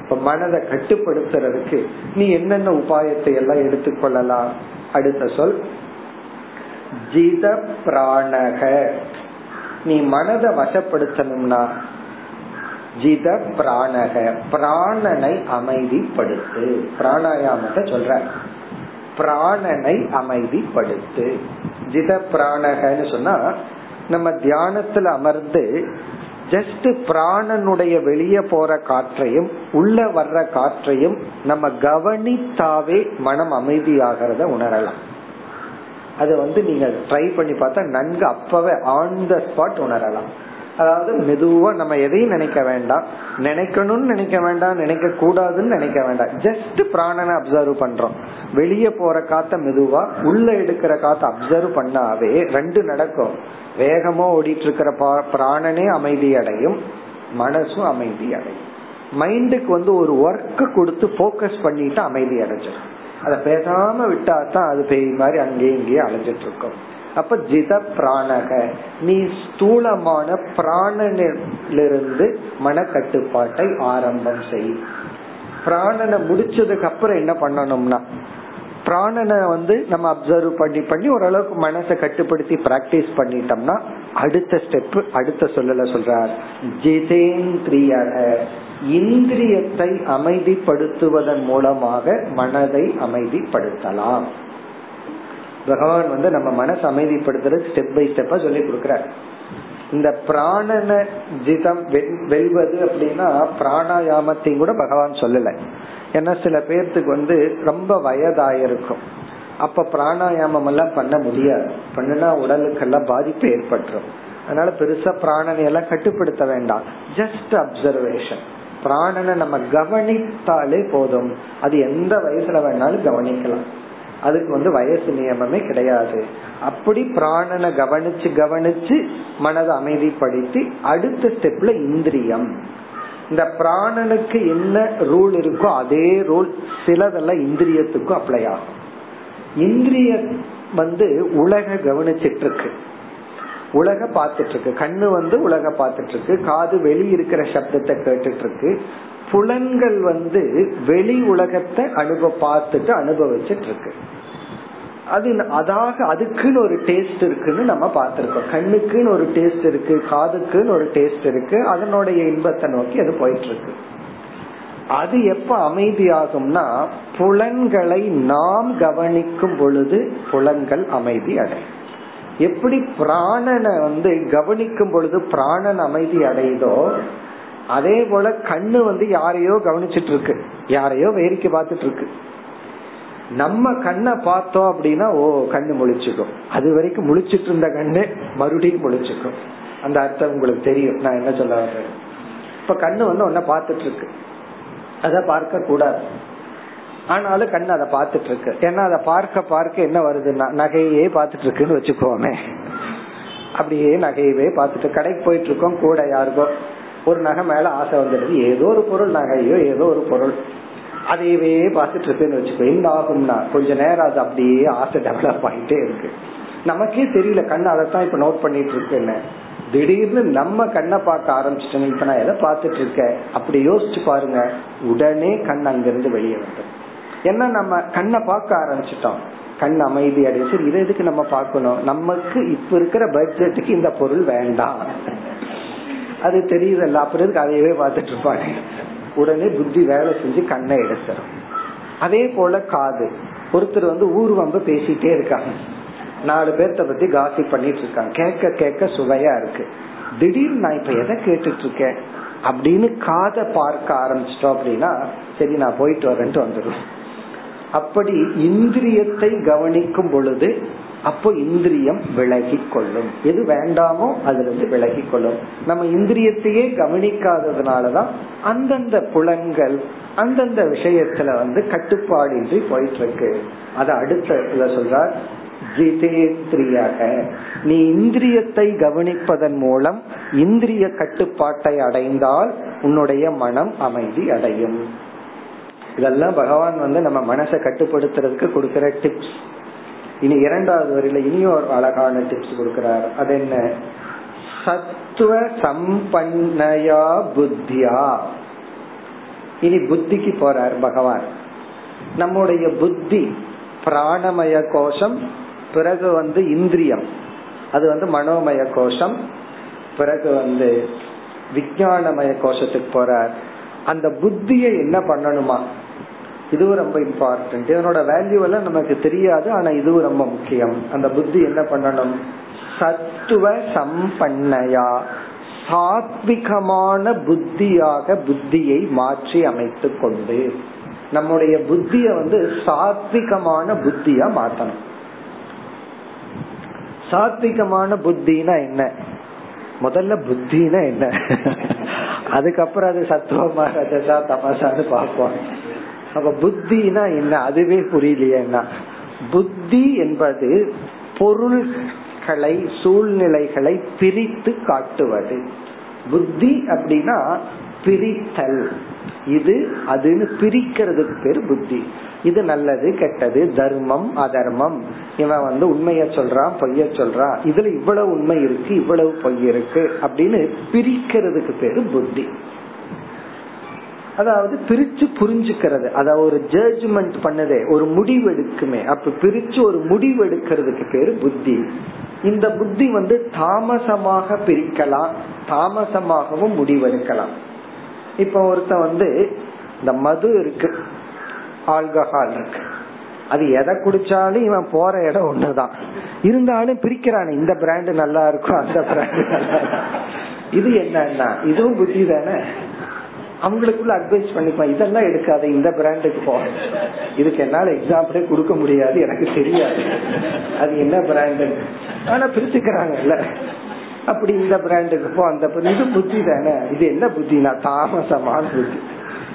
இப்ப மனதை கட்டுப்படுத்துறதுக்கு நீ என்னென்ன உபாயத்தை எல்லாம் எடுத்துக்கொள்ளலாம்? அடுத்த சொல் ஜித பிராணக. நீ மனதை வசப்படுத்தணும்னா ஜித பிராணக. பிராணனை அமைதிப்படுத்து. பிராணாயாமத்தை சொல்ற. பிராணனை அமைதிப்படுத்து. ஜித பிராணகன்னு சொன்னா நம்ம தியானத்துல அமர்ந்து ஜஸ்ட் பிராணனுடைய வெளியே போற காற்றையும் உள்ள வர்ற காற்றையும் நம்ம கவனித்தாவே மனம் அமைதியாகிறத உணரலாம். அது வந்து நீங்க ட்ரை பண்ணி பார்த்தா நன்கு அப்பவே ஆன் த ஸ்பாட் உணரலாம். அதாவது மெதுவா நம்ம எதையும் நினைக்க வேண்டாம். நினைக்கணும்னு நினைக்க வேண்டாம் நினைக்க கூடாதுன்னு நினைக்க வேண்டாம். ஜஸ்ட் பிராணனை அப்சர்வ் பண்றோம். வெளியே போற காத்த மெதுவா உள்ள எடுக்கிற காத்த அப்சர்வ் பண்ணாவே ரெண்டு நடக்கும். வேகமா ஓடிட்டு இருக்கிற பிராணனே அமைதி அடையும். மனசும் அமைதி அடையும். மைண்டுக்கு வந்து ஒரு ஒர்க் கொடுத்து போக்கஸ் பண்ணிட்டு அமைதி அடைஞ்சிடும் அதை பேசாம விட்டா தான் அது பேய் மாதிரி அங்கேயும் இங்கேயும் அலைஞ்சிட்டு இருக்கும் அப்ப ஜித பிராணக. நீ ஸ்தூலமான பிராணனிலிருந்து மன கட்டுப்பாட்டை ஆரம்பம் செய். பிராணனை முடிச்சதுக்கு அப்புறம் என்ன பண்ணணும்னா பிராணனை வந்து நம்ம அப்சர்வ் பண்ணி பண்ணி ஓரளவுக்கு மனசை கட்டுப்படுத்தி பிராக்டிஸ் பண்ணிட்டோம்னா அடுத்த ஸ்டெப் அடுத்த சொல்லல சொல்றார். ஜிதேந்திரியக. இந்திரியத்தை அமைதிப்படுத்துவதன் மூலமாக மனதை அமைதிப்படுத்தலாம். பகவான் வந்து நம்ம மனசு அமைதிப்படுத்துறது ஸ்டெப் பை ஸ்டெப்பா சொல்லி கொடுக்கிறார். இந்த பிராணன ஜிதம் வெல்வது அப்படின்னா பிராணாயாமத்தையும் கூட பகவான் சொல்லல. ஏன்னா சில பேர்த்துக்கு வந்து ரொம்ப வயதாயிருக்கும். அப்ப பிராணாயாமம் எல்லாம் பண்ண முடியாது. பண்ணுனா உடலுக்கெல்லாம் பாதிப்பு ஏற்பட்டுரும். அதனால பெருசா பிராணனை எல்லாம் கட்டுப்படுத்த வேண்டாம். ஜஸ்ட் அப்சர்வேஷன் பிராணனை நம்ம கவனித்தாலே போதும். அது எந்த வயசுல வேணாலும் கவனிக்கலாம். அதுக்கு வந்து வயசு நியமமே கிடையாது. அப்படி பிராணனை கவனிச்சு கவனிச்சு மனதை அமைதிப்படுத்தி அடுத்த ஸ்டெப்ல இந்திரியம். இந்த பிராணனுக்கு என்ன ரூல் இருக்கோ அதே ரூல் சிலதெல்லாம் இந்திரியத்துக்கும் அப்ளை ஆகும். இந்திரிய வந்து உலக கவனிச்சிட்டு இருக்கு உலக பார்த்துட்டு இருக்கு கண்ணு வந்து உலக பார்த்துட்டு இருக்கு காது வெளி இருக்கிற சப்தத்தை கேட்டுட்டு இருக்கு புலன்கள் வந்து வெளி உலகத்தை அனுபவ பார்த்துட்டு அனுபவிச்சுட்டு இருக்கு அது அதாக அதுக்குன்னு ஒரு டேஸ்ட் இருக்குன்னு நம்ம பார்த்திருக்கோம். கண்ணுக்குன்னு ஒரு டேஸ்ட் இருக்கு காதுக்குன்னு ஒரு டேஸ்ட் இருக்கு அதனுடைய இன்பத்தை நோக்கி அது போயிட்டு இருக்கு அது எப்ப அமைதியாகும்னா புலன்களை நாம் கவனிக்கும் பொழுது புலன்கள் அமைதி அடையும் எப்படி பிராணனை வந்து கவனிக்கும் பொழுது பிராணன் அமைதி அடையுதோ அதே போல கண்ணு வந்து யாரையோ கவனிச்சிட்டு இருக்கு யாரையோ வேடிக்கை பார்த்துட்டு இருக்கு நம்ம கண்ணை பார்த்தோம் அப்படின்னா ஓ கண்ணு முழிச்சுக்கும். அது வரைக்கும் முழிச்சிட்டு இருந்த கண்ணு மறுபடியும் முழிச்சுக்கும். அந்த அர்த்தம் உங்களுக்கு தெரியும். நான் என்ன சொல்ல வர்றேன்? இப்ப கண்ணு வந்து ஒன்ன பாத்துட்டு இருக்கு அத பார்க்க கூடாது ஆனாலும் கண்ணு அதை பார்த்துட்டு இருக்கு ஏன்னா அதை பார்க்க பார்க்க என்ன வருதுன்னா நகையே பார்த்துட்டு இருக்குன்னு வச்சுக்கோமே. அப்படியே நகையவே பார்த்துட்டு கடைக்கு போயிட்டு இருக்கோம் கூட யாருக்கோ. ஒரு நகை மேல ஆசை வந்துடுது. ஏதோ ஒரு பொருள் நகையோ ஏதோ ஒரு பொருள். அதையவே பார்த்துட்டு இருக்குன்னு வச்சுக்கோ என்ன ஆகும்னா கொஞ்ச நேரம் அது அப்படியே ஆசை டெவலப் ஆகிட்டே இருக்கு. நமக்கே தெரியல கண்ணு அதைத்தான் இப்ப நோட் பண்ணிட்டு இருக்குன்னு திடீர்னு நம்ம கண்ணை பார்க்க ஆரம்பிச்சிட்டோம் இப்ப நான் எதை பார்த்துட்டு இருக்கேன் அப்படி யோசிச்சு பாருங்க உடனே கண் அங்கிருந்து வெளியே வந்துடும் ஏன்னா நம்ம கண்ணை பார்க்க ஆரம்பிச்சிட்டோம். கண் அமைதி அடைஞ்சு இதை எதுக்கு நம்ம பார்க்கணும்? நமக்கு இப்ப இருக்கிற பட்ஜெட்டுக்கு இந்த பொருள் வேண்டாம். அது தெரியுதல்ல. அப்புறம் அதையவே பார்த்துட்டு இருப்பாங்க? உடனே புத்தி வேலை செஞ்சு கண்ணை எடுத்துரும். அதே போல காது. ஒருத்தர் வந்து ஊர் வந்து பேசிட்டே இருக்காங்க. நாலு பேர்த்த பத்தி காசி பண்ணிட்டு இருக்காங்க. கேட்க கேட்க சுவையா இருக்கு. திடீர்னு நான் இப்ப எதை கேட்டுட்டு இருக்கேன்? அப்படின்னு காதை பார்க்க ஆரம்பிச்சிட்டோம் அப்படின்னா சரி நான் போயிட்டு வரேன்ட்டு வந்துடும் அப்படி இந்திரியத்தை கவனிக்கும் பொழுது அப்போ இந்திரியம் விலகி கொள்ளும் எது வேண்டாமோ அதுல இருந்து விலகி கொள்ளும் நம்ம இந்திரியத்தையே கவனிக்காததுனாலதான் அந்தந்த புலன்கள் அந்தந்த விஷயத்துல வந்து கட்டுப்பாடு இன்றி போயிட்டு இருக்கு அத அடுத்த இடத்துல சொல்றார் ஜிதேந்திரியாக. நீ இந்திரியத்தை கவனிப்பதன் மூலம் இந்திரிய கட்டுப்பாட்டை அடைந்தால் உன்னுடைய மனம் அமைதி அடையும். இதெல்லாம் பகவான் வந்து நம்ம மனசை கட்டுப்படுத்துறதுக்கு கொடுக்கிற டிப்ஸ் இனி இரண்டாவது வரையில இனியும் ஒரு அழகான டிப்ஸ் கொடுக்கிறார். அது என்ன? சத்துவ சம்பன்னயா புத்தியா? இனி புத்திக்கு போறார் பகவான். நம்முடைய புத்தி பிராணமய கோஷம் பிறகு வந்து இந்திரியம். அது வந்து மனோமய கோஷம் பிறகு வந்து விஞ்ஞானமய கோஷத்துக்கு போறார். அந்த புத்தியை என்ன பண்ணணுமா? இதுவும் ரொம்ப இம்பார்ட்டன்ட் இதனோட வேல்யூ எல்லாம் நமக்கு தெரியாது ஆனா இதுவும் ரொம்ப முக்கியம். அந்த புத்தி என்ன பண்ணணும்? சத்துவ சம்பன்னையா? சாத்விகமான புத்தியாக புத்தியை மாற்றி அமைத்து கொண்டு நம்முடைய புத்திய வந்து சாத்விகமான புத்தியா மாத்தணும். சாத்விகமான புத்தினா என்ன? முதல்ல புத்தினா என்ன? அதுக்கப்புறம் அது சத்துவமா ரஜசா தமசான்னு பார்ப்போம். அப்ப புத்தினா என்ன? அதுவே புரியலையேன்னா புத்தி என்பது பொருள்களை சூழ்நிலைகளை பிரித்து காட்டுவது. புத்தி அப்படின்னா பிரித்தல். இது அதுன்னு பிரிக்கிறதுக்கு பேர் புத்தி. இது நல்லது கெட்டது தர்மம் அதர்மம். இவன் வந்து உண்மைய சொல்றான் பொய்ய சொல்றான். இதுல இவ்வளவு உண்மை இருக்கு இவ்வளவு பொய் இருக்கு அப்படின்னு பிரிக்கிறதுக்கு பேரு புத்தி. அதாவது பிரிச்சு புரிஞ்சுக்கிறது. அதாவது ஒரு ஜட்ஜ்மெண்ட் பண்ணதே ஒரு முடிவு எடுக்குமே அப்ப பிரிச்சு ஒரு முடிவு எடுக்கிறதுக்கு பேரு புத்தி. இந்த புத்தி வந்து தாமசமாக பிரிக்கலாம் தாமசமாகவும் முடிவெடுக்கலாம். இப்ப ஒருத்த வந்து இந்த மது இருக்கு ஆல்கஹால் இருக்கு. அது எதை குடிச்சாலும் இவன் போற இடம் ஒண்ணுதான். இருந்தாலும் பிரிக்கிறான் இந்த பிராண்ட் நல்லா இருக்கும் அந்த பிராண்ட் நல்லா இது என்னன்னா இதுவும் புத்தி தானே? அவங்களுக்குள்ள அட்வைஸ் பண்ணிப்பான் இதெல்லாம் எடுக்காத இந்த பிராண்டுக்கு போ. இதுக்கு என்னால எக்ஸாம்பிளே கொடுக்க முடியாது எனக்கு தெரியாது. அது என்ன பிராண்டு ஆனா பிரிச்சுக்கிறாங்கல்ல அப்படி இந்த பிராண்டுக்கு போ அந்த இது புத்தி தானே. இது என்ன புத்தினா தாமசமான புத்தி.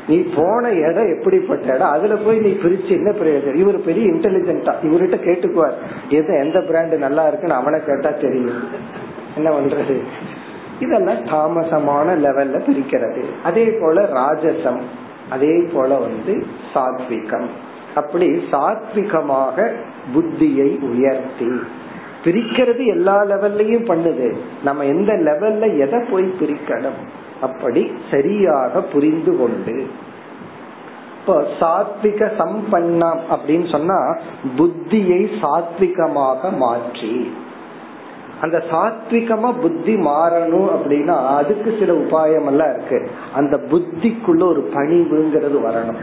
நீ போன இடம் எப்படிப்பட்ட இடம் அதுல போய் நீ பிரிச்சு என்ன பிரயோஜனம்? இவர் பெரிய இன்டெலிஜென்டா இவர்கிட்ட கேட்டுக்குவார் எது எந்த பிராண்டு நல்லா இருக்குன்னு? அவனை கேட்டா தெரியும். என்ன பண்றது? இதெல்லாம் தாமசமான லெவல்ல பிரிக்கிறது. அதே போல ராஜசம் அதே போல வந்து சாத்விகம். அப்படி சாத்விகமாக புத்தியை உயர்த்தி பிரிக்கிறது எல்லா லெவல்லையும் பண்ணுது. நம்ம எந்த லெவல்ல எதை போய் பிரிக்கணும்? அப்படி சரியாக புரிந்து கொண்டு. இப்போ சாத்விக சம்பன்னம் அப்படின்னு சொன்னா புத்தியை சாத்விகமாக மாற்றி அந்த சாத்விகமா புத்தி மாறணும் அப்படின்னா அதுக்கு சில உபாயம் எல்லாம் இருக்கு. அந்த புத்திக்குள்ள ஒரு பணிவுங்கிறது வரணும்.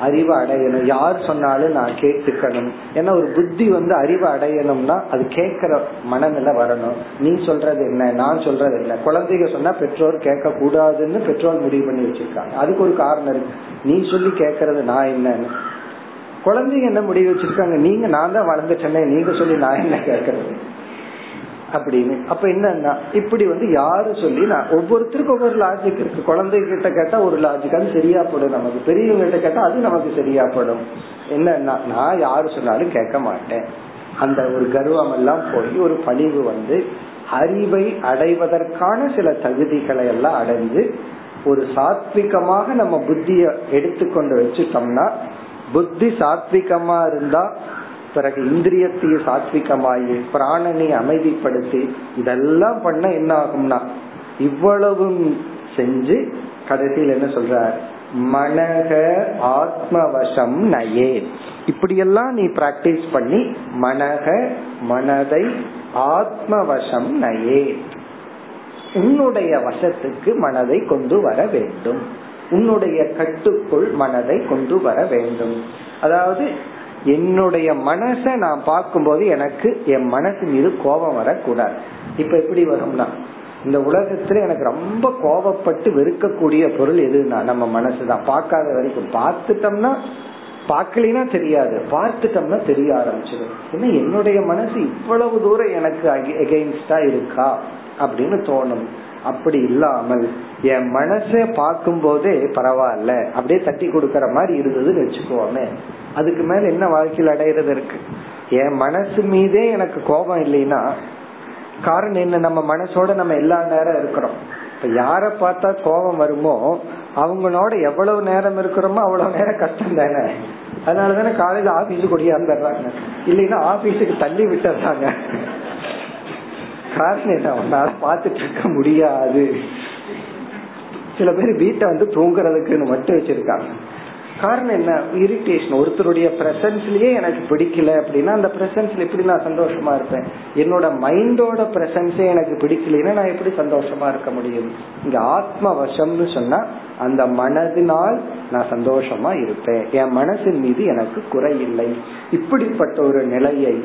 அறிவு அடையணும். யார் சொன்னாலும் நான் கேட்டுக்கணும். ஏன்னா ஒரு புத்தி வந்து அறிவு அடையணும்னா அது கேட்கிற மனநிலை வரணும். நீ சொல்றது என்ன? நான் சொல்றது என்ன? குழந்தைங்க சொன்னா பெற்றோர் கேட்க கூடாதுன்னு பெற்றோர் முடிவு பண்ணி வச்சிருக்காங்க. அதுக்கு ஒரு காரணம் இருக்கு. நீ சொல்லி கேட்கறது நான் என்னன்னு. குழந்தைங்க என்ன முடிவு வச்சிருக்காங்க? நீங்க நான் தான் வளர்ந்துட்டேனே நீங்க சொல்லி நான் என்ன கேட்கறது? அப்படின்னு. அப்ப என்னன்னா இப்படி வந்து யாரு சொல்லி நான் ஒவ்வொருத்தருக்கும் ஒவ்வொரு லாஜிக் இருக்கு. குழந்தை கிட்ட கேட்டா ஒரு லாஜிக் அது சரியா படும் நமக்கு பெரியவங்க கிட்ட கேட்டா அது நமக்கு சரியா படும் என்னன்னா நான் யாரு சொன்னாலும் கேட்க மாட்டேன். அந்த ஒரு கர்வம் எல்லாம் போய் ஒரு பணிவு வந்து அறிவை அடைவதற்கான சில தகுதிகளை எல்லாம் அடைஞ்சு ஒரு சாத்விகமாக நம்ம புத்திய எடுத்துக்கொண்டு வச்சுட்டோம்னா புத்தி சாத்விகமா இருந்தா பிறகு இந்திரியத்தையே சாத்விகமாயி பிராணனை அமைதிப்படுத்தி இதெல்லாம் பண்ண என்ன ஆகும்னா இவ்வளவும் செஞ்சு கடைசியில் என்ன சொல்றார்? மனக ஆத்மவசம் நயே. இப்படியெல்லாம் நீ பிராக்டிஸ் பண்ணி மனக மனதை ஆத்மவசம் நயே. உன்னுடைய வசத்துக்கு மனதை கொண்டு வர வேண்டும். உன்னுடைய கட்டுக்குள் மனதை கொண்டு வர வேண்டும். அதாவது என்னுடைய மனசை நான் பார்க்கும்போது எனக்கு என் மனசு மீது கோபம் வரக்கூடாது. இப்ப எப்படி வரும்னா இந்த உலகத்துல எனக்கு ரொம்ப கோபப்பட்டு வெறுக்கக்கூடிய பொருள் எதுனா நம்ம மனசுதான். பார்க்காத வரைக்கும் பார்த்துட்டோம்னா பார்க்கலினா தெரியாது. பார்த்துட்டோம்னா தெரிய ஆரம்பிச்சிடும். ஏன்னா என்னுடைய மனசு இவ்வளவு தூரம் எனக்கு எகெயின்ஸ்டா இருக்கா? அப்படின்னு தோணும். அப்படி இல்லாமல் என் மனசை பார்க்கும் போதே பரவாயில்ல அப்படியே தட்டி கொடுக்கற மாதிரி இருந்ததுன்னு வச்சுக்கோமே. அதுக்கு மேல என்ன வாழ்க்கையில் அடையிறது இருக்கு? என் மனசு மீதே எனக்கு கோபம் இல்லைன்னா காரணம் என்ன? நம்ம மனசோட நம்ம எல்லா நேரம் இருக்கிறோம். இப்ப யார பார்த்தா கோபம் வருமோ அவங்களோட எவ்வளவு நேரம் இருக்கிறோமோ அவ்வளவு நேரம் கஷ்டம் தானே. அதனாலதானே காலையில ஆபீஸுக்கு ஒடியாந்துடுறாங்க இல்லைன்னா ஆபீஸுக்கு தள்ளி விட்டுறாங்க காரணம் என்ன அவனால பாத்துட்டு இருக்க முடியாது. சில பேர் வீட்டை வந்து தூங்குறதுக்குன்னு மட்டும் வச்சிருக்காங்க. காரணம் என்ன? இரிட்டேஷன் ஒருத்தருடைய பிரசன்ஸ்லயே எனக்கு பிடிக்கல அப்படின்னா அந்த பிரசன்ஸ்ல எப்படி நான் சந்தோஷமா இருப்பேன்? என்னோட மைண்டோட பிரசன்ஸே எனக்கு பிடிக்கலன்னா நான் எப்படி சந்தோஷமா இருக்க முடியும்? இங்க ஆத்ம வசம்னு சொன்னா அந்த மனதினால் நான் சந்தோஷமா இருப்பேன். என் மனசின் மீது எனக்கு குறை இல்லை. இப்படிப்பட்ட ஒரு நிலையை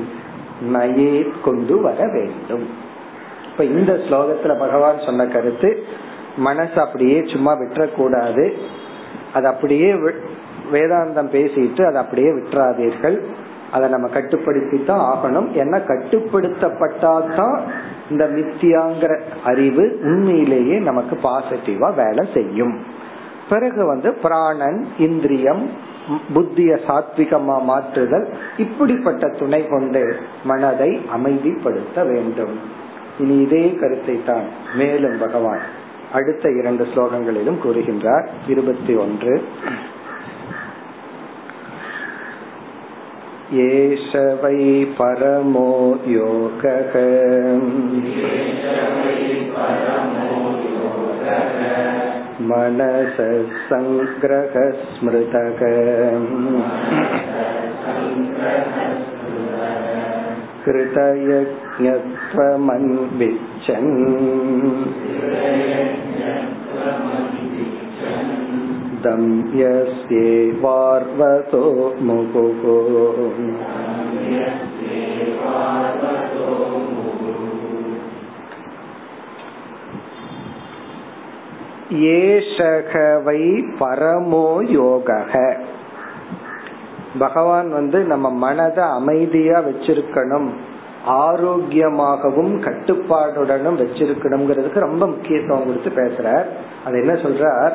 நயே கொண்டு வர வேண்டும். இப்ப இந்த ஸ்லோகத்துல பகவான் சொன்ன கருத்து மனசு அப்படியே சும்மா விட்டுறக்கூடாது. அது அப்படியே வேதாந்தம் பேசிட்டு அதை அப்படியே விட்டுறாதீர்கள். அதை நம்ம கட்டுப்படுத்தி தான் ஆகணும். ஏன்னா கட்டுப்படுத்தப்பட்டாதான் இந்த மித்தியாங்கிற அறிவு உண்மையிலேயே நமக்கு பாசிட்டிவா வேலை செய்யும். பிறகு வந்து பிராணன் இந்திரியம் புத்திய சாத்விகமா மாற்றுதல் இப்படிப்பட்ட துணை கொண்டு மனதை அமைதிப்படுத்த வேண்டும். இனி இதே கருத்தை தான் மேலும் பகவான் அடுத்த இரண்டு ஸ்லோகங்களிலும் கூறுகின்றார் இருபத்தி ஒன்று एष वै परमो योगः मनसः सङ्ग्रहस्मृतः कृतयज्ञत्वमन्विच्छन् दम्यस्येवार्वतो मुकुः ஏஷக வை பரமோ யோகக பகவான் வந்து நம்ம மனதை அமைதியா வச்சிருக்கணும் ஆரோக்கியமாகவும் கட்டுப்பாடுடனும் வச்சிருக்கணுங்கிறதுக்கு ரொம்ப முக்கியத்துவம் கொடுத்து பேசுறார். அது என்ன சொல்றார்?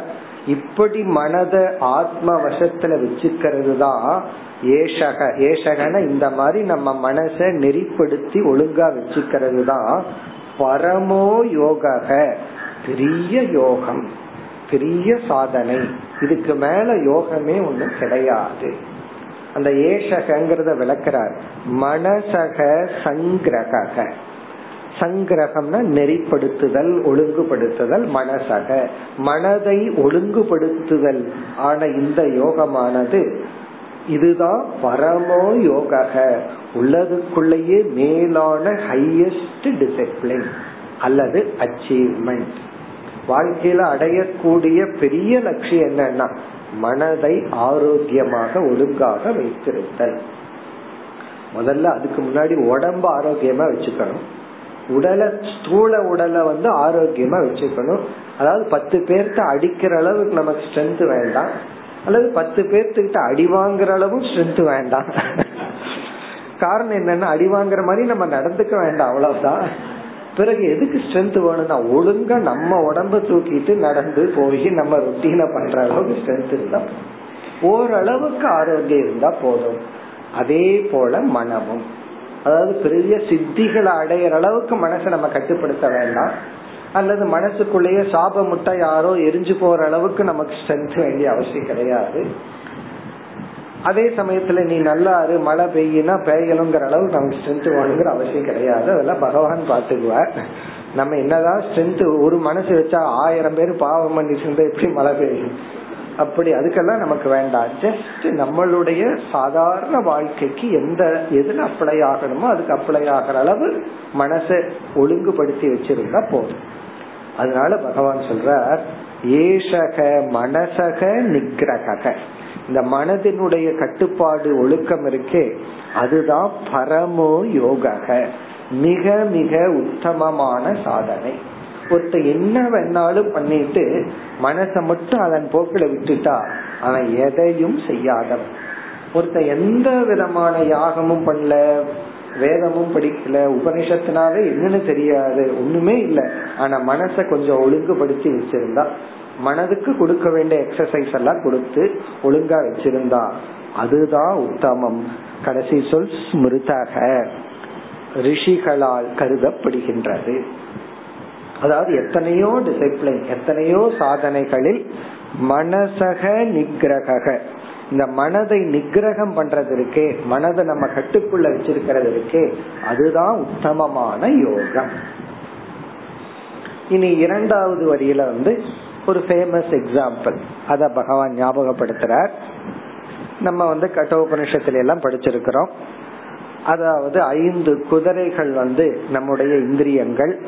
இப்படி மனத ஆத்ம வசத்துல வச்சுக்கிறது தான் ஏஷக. ஏஷகன இந்த மாதிரி நம்ம மனசை நெறிப்படுத்தி ஒழுங்கா வச்சுக்கிறது தான் பரமோ யோக பெரிய யோகம் பெரிய சாதனை. இதுக்கு மேல யோகமே ஒண்ணு கிடையாது. அந்த ஏஷகங்கிறத விளக்குறார். மனசக சங்கிரக சங்கிரகம்னா நெறிப்படுத்துதல் ஒழுங்குபடுத்துதல் மனசக. மனதை ஒழுங்குபடுத்துதல் ஆன இந்த யோகமானது இதுதான் பரமோ யோக உள்ளதுக்குள்ளேயே மேலான ஹையஸ்ட் டிசிப்ளின் அல்லது அச்சீவ்மெண்ட் வாழ்க்கையில அடையக்கூடிய பெரிய லட்சியம் என்னன்னா மனதை ஆரோக்கியமாக ஒழுங்காக வைத்திருத்தல். முதல்ல அதுக்கு முன்னாடி உடம்ப ஆரோக்கியமா வச்சுக்கணும். உடலை ஸ்தூல உடலை வந்து ஆரோக்கியமா வச்சுக்கணும். அதாவது பத்து பேர்த்த அடிக்கிற அளவுக்கு நமக்கு ஸ்ட்ரென்த் வேண்டாம். அல்லது பத்து பேர்த்துக்கிட்ட அடி வாங்குற அளவும் ஸ்ட்ரென்த் வேண்டாம். காரணம் என்னன்னா அடி வாங்குற மாதிரி நம்ம நடந்துக்க வேண்டாம் அவ்வளவுதான். பிறகு எதுக்கு ஸ்ட்ரென்த் வேணும்னா ஒழுங்கா நம்ம உடம்ப தூக்கிட்டு நடந்து போய் நம்ம ருட்டீனை பண்ற அளவுக்கு ஸ்ட்ரென்த் இருந்தா ஓரளவுக்கு ஆரோக்கியம் இருந்தா போதும். அதே போல மனமும். அதாவது பெரிய சித்திகளை அடையிற அளவுக்கு மனசை நம்ம கட்டுப்படுத்த வேண்டாம். அல்லது மனசுக்குள்ளேயே சாப முட்டை யாரோ எரிஞ்சு போற அளவுக்கு நமக்கு ஸ்ட்ரென்த் வேண்டிய அவசியம் கிடையாது. அதே சமயத்துல நீ நல்லா இரு மழை பெய்யினா பெய்யணுங்கிற அளவுக்கு நமக்கு ஸ்ட்ரென்த் வேணுங்கிற அவசியம் கிடையாது. அதெல்லாம் பகவான் பாத்துக்குவார் நம்ம என்னதான் ஸ்ட்ரென்த் ஒரு மனசு வச்சா ஆயிரம் பேர் பாவம் பண்ணிட்டு இருந்தா எப்படி மழை பெய்யும்? அப்படி அதுக்கெல்லாம் நமக்கு வேண்டாம். ஜஸ்ட் நம்மளுடைய சாதாரண வாழ்க்கைக்கு எந்த எதுல அப்ளை ஆகணுமோ அதுக்கு அப்ளை ஆகிற அளவு மனசை ஒழுங்குபடுத்தி வச்சிருந்தா போதும். அதனால பகவான் சொல்றார் ஏஷக மனசக நிகிரக இந்த மனதினுடைய கட்டுப்பாடு ஒழுக்கம் இருக்கே அதுதான் பரமோ யோக மிக மிக உத்தமமான சாதனை. ஒருத்த என்ன வேணாலும் பண்ணிட்டு மனசை மட்டும் அதன் போக்கில விட்டுட்டா அவன் எதையும் செய்யாதவன். ஒருத்த எந்த விதமான யாகமும் பண்ணல வேதமும் படிக்கல உபனிஷத்தினாலே என்னன்னு தெரியாது ஒண்ணுமே இல்லை. ஆனா மனசை கொஞ்சம் ஒழுங்குபடுத்தி வச்சிருந்தா மனதுக்கு கொடுக்க வேண்டிய எக்ஸசைஸ் எல்லாம் கொடுத்து ஒழுங்கா வச்சிருந்தா அதுதான் உத்தமம். கடைசி சொல் ஸ்மிருதக. ரிஷிகளால் கருதப்படுகின்றது. அதாவது எத்தனையோ டிசிப்ளின் எத்தனையோ சாதனைகளில் மனசக நிகிரக இந்த மனதை நிகிரகம் பண்றது இருக்கே மனதை நம்ம கட்டுக்குள்ள வச்சிருக்கிறது இருக்கே அதுதான் உத்தமமான யோகம். இனி இரண்டாவது வரியில வந்து ஒரு ஃபேமஸ் எக்ஸாம்பிள் அத பகவான் ஞாபகப்படுத்துறார். நம்ம வந்து கட்டோபனிஷத்துல எல்லாம் படிச்சிருக்கிறோம். அதாவது ஐந்து குதிரைகள் வந்து நம்முடைய இந்திரியங்கள்.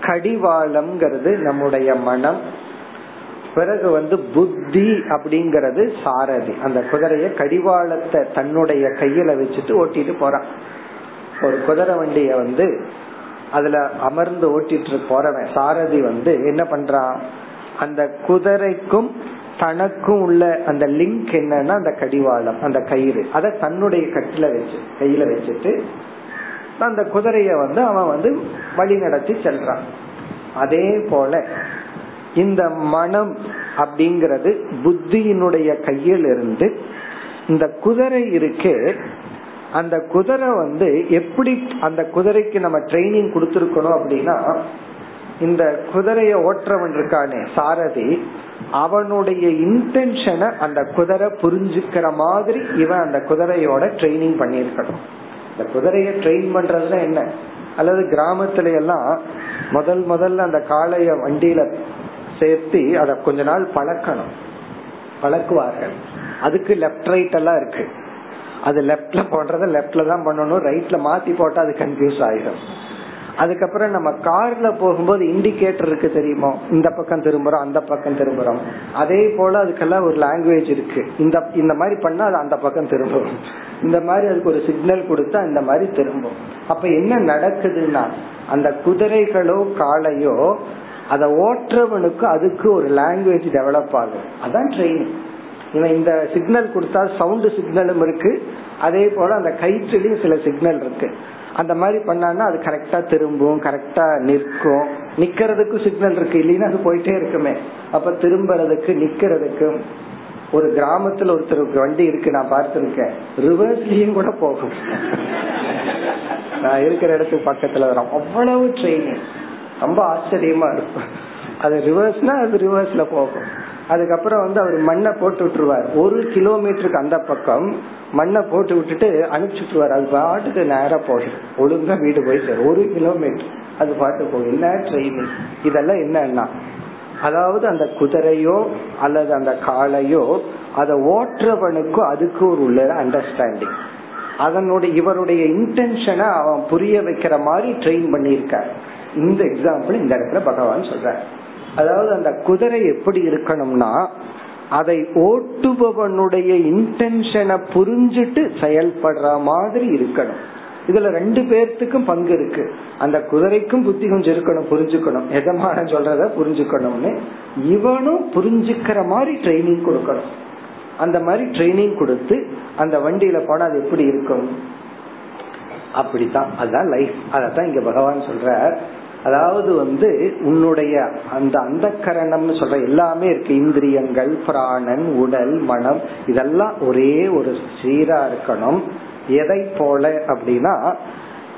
கடிவாளம்ங்கிறது நம்முடைய மனம். பிறகு வந்து புத்தி அப்படிங்கறது சாரதி. அந்த குதிரைய கடிவாளத்தை தன்னுடைய கையில வச்சுட்டு ஓட்டிட்டு போறான். ஒரு குதிரை வண்டிய வந்து அதுல அமர்ந்து ஓட்டிட்டு போறவன் சாரதி வந்து என்ன பண்றான் அந்த குதிரைக்கும் தனக்கும் உள்ள அந்த லிங்க் என்னன்னா அந்த கடிவாளம் அந்த கயிறு. அத தன்னுடைய கட்டில வச்சு கையில வச்சுட்டு அந்த குதிரைய வந்து அவன் வந்து வழி நடத்தி செல்றான். அதே போல இந்த மனம் அப்படிங்கிறது புத்தியினுடைய கையில் இருந்து இந்த குதிரை இருக்கு அந்த குதிரை வந்து எப்படி அந்த குதிரைக்கு நம்ம ட்ரைனிங் கொடுத்துருக்கணும் அப்படின்னா இந்த குதிரைய ஓட்டுறவன் இருக்கானே சாரதி அவனுடைய இன்டென்ஷனை அந்த குதிரை புரிஞ்சுக்கிற மாதிரி இவன் அந்த குதிரையோட ட்ரைனிங் பண்ணியிருக்கணும். இந்த குதிரைய ட்ரெயின் பண்றதுல என்ன? அல்லது கிராமத்துல எல்லாம் முதல் முதல்ல அந்த காளைய வண்டியில சேர்த்து அதை கொஞ்ச நாள் பழக்கணும். பழக்குவார்கள். அதுக்கு லெப்ட் ரைட் எல்லாம் இருக்கு. அது லெப்ட்ல போடுறத லெப்ட்ல தான் பண்ணணும் ரைட்ல மாத்தி போட்டா அது கன்ஃபியூஸ் ஆயிடும் அதுக்கப்புறம் நம்ம கார்ல போகும்போது இண்டிகேட்டர் இருக்கு தெரியுமோ? இந்த பக்கம் திரும்புறோம் அந்த பக்கம் திரும்புறோம். அதே போல அதுக்கெல்லாம் ஒரு லாங்குவேஜ் இருக்கு. இந்த இந்த மாதிரி பண்ணா அது அந்த பக்கம் திரும்பும். இந்த மாதிரி அதுக்கு ஒரு சிக்னல் கொடுத்தா இந்த மாதிரி திரும்பும். அப்ப என்ன நடக்குதுன்னா அந்த குதிரைகளோ காளையோ அதை ஓட்டுறவனுக்கு அதுக்கு ஒரு லாங்குவேஜ் டெவலப் ஆகும் அதான் ட்ரெயினிங் இவன் இந்த சிக்னல் கொடுத்தா சவுண்ட் சிக்னலும் இருக்கு. அதே போல அந்த கயிற்றுலயும் சில சிக்னல் இருக்கு. அந்த மாதிரி பண்ணான்னா அது கரெக்டா திரும்பும் கரெக்டா நிற்கும். நிக்கிறதுக்கு சிக்னல் இருக்கு. இல்லைன்னா அது போயிட்டே இருக்குமே. அப்ப திரும்புறதுக்கு நிக்கிறதுக்கும் ஒரு கிராமத்துல ஒருத்தருக்கு வண்டி இருக்கு நான் பார்த்திருக்கேன். ரிவர்ஸ்லயும் கூட போகும். நான் இருக்கிற இடத்துக்கு பக்கத்துல வரும் அவ்வளவு ட்ரைனிங் ரொம்ப ஆச்சரியமா இருக்கும். அது ரிவர்ஸ்னா அது ரிவர்ஸ்ல போகும். அதுக்கப்புறம் வந்து அவர் மண்ணை போட்டு விட்டுருவார். ஒரு கிலோமீட்டருக்கு அந்த பக்கம் மண்ணை போட்டு விட்டுட்டு அனுப்பிச்சுட்டுருவார் அது பாட்டுக்கு நேரம் போகும் ஒழுங்கா வீடு போய் சார் ஒரு கிலோமீட்டர். அது பாட்டு போகும் என்ன ட்ரெயினிங் இதெல்லாம் என்னன்னா அதாவது அந்த குதிரையோ அல்லது அந்த காளையோ அதை ஓட்டுறவனுக்கும் அதுக்கு ஒரு உள்ள அண்டர்ஸ்டாண்டிங் அதனுடைய இவருடைய இன்டென்ஷனை அவன் புரிய வைக்கிற மாதிரி ட்ரெயின் பண்ணியிருக்கார். இந்த எக்ஸாம்பிள் இந்த இடத்துல பகவான் சொல்ற அதாவது அந்த குதிரை எப்படி இருக்கணும்னா அதை ஓட்டுபவனுடைய இன்டென்ஷனை புரிஞ்சிட்டு செயல்படுற மாதிரி இருக்கணும். இதுல ரெண்டு பேர்த்துக்கும் பங்கு இருக்கு. அந்த குதிரைக்கும் புத்தி கொஞ்சம் இருக்கணும் புரிஞ்சுக்கணும். எதமான சொல்றத புரிஞ்சுக்கணும்னு இவனும் புரிஞ்சுக்கிற மாதிரி ட்ரைனிங் கொடுக்கணும். அந்த மாதிரி ட்ரைனிங் கொடுத்து அந்த வண்டியில போனா அது எப்படி இருக்கும்? அப்படித்தான். அதுதான் லைஃப் அதத்தான் இங்க பகவான் சொல்ற அதாவது வந்து உன்னுடைய அந்த அந்த கரணம்னு சொல்ற எல்லாமே இருக்கு. இந்திரியங்கள் பிராணன் உடல் மனம் இதெல்லாம் ஒரே ஒரு சீரா இருக்கணும். எதை போல அப்படின்னா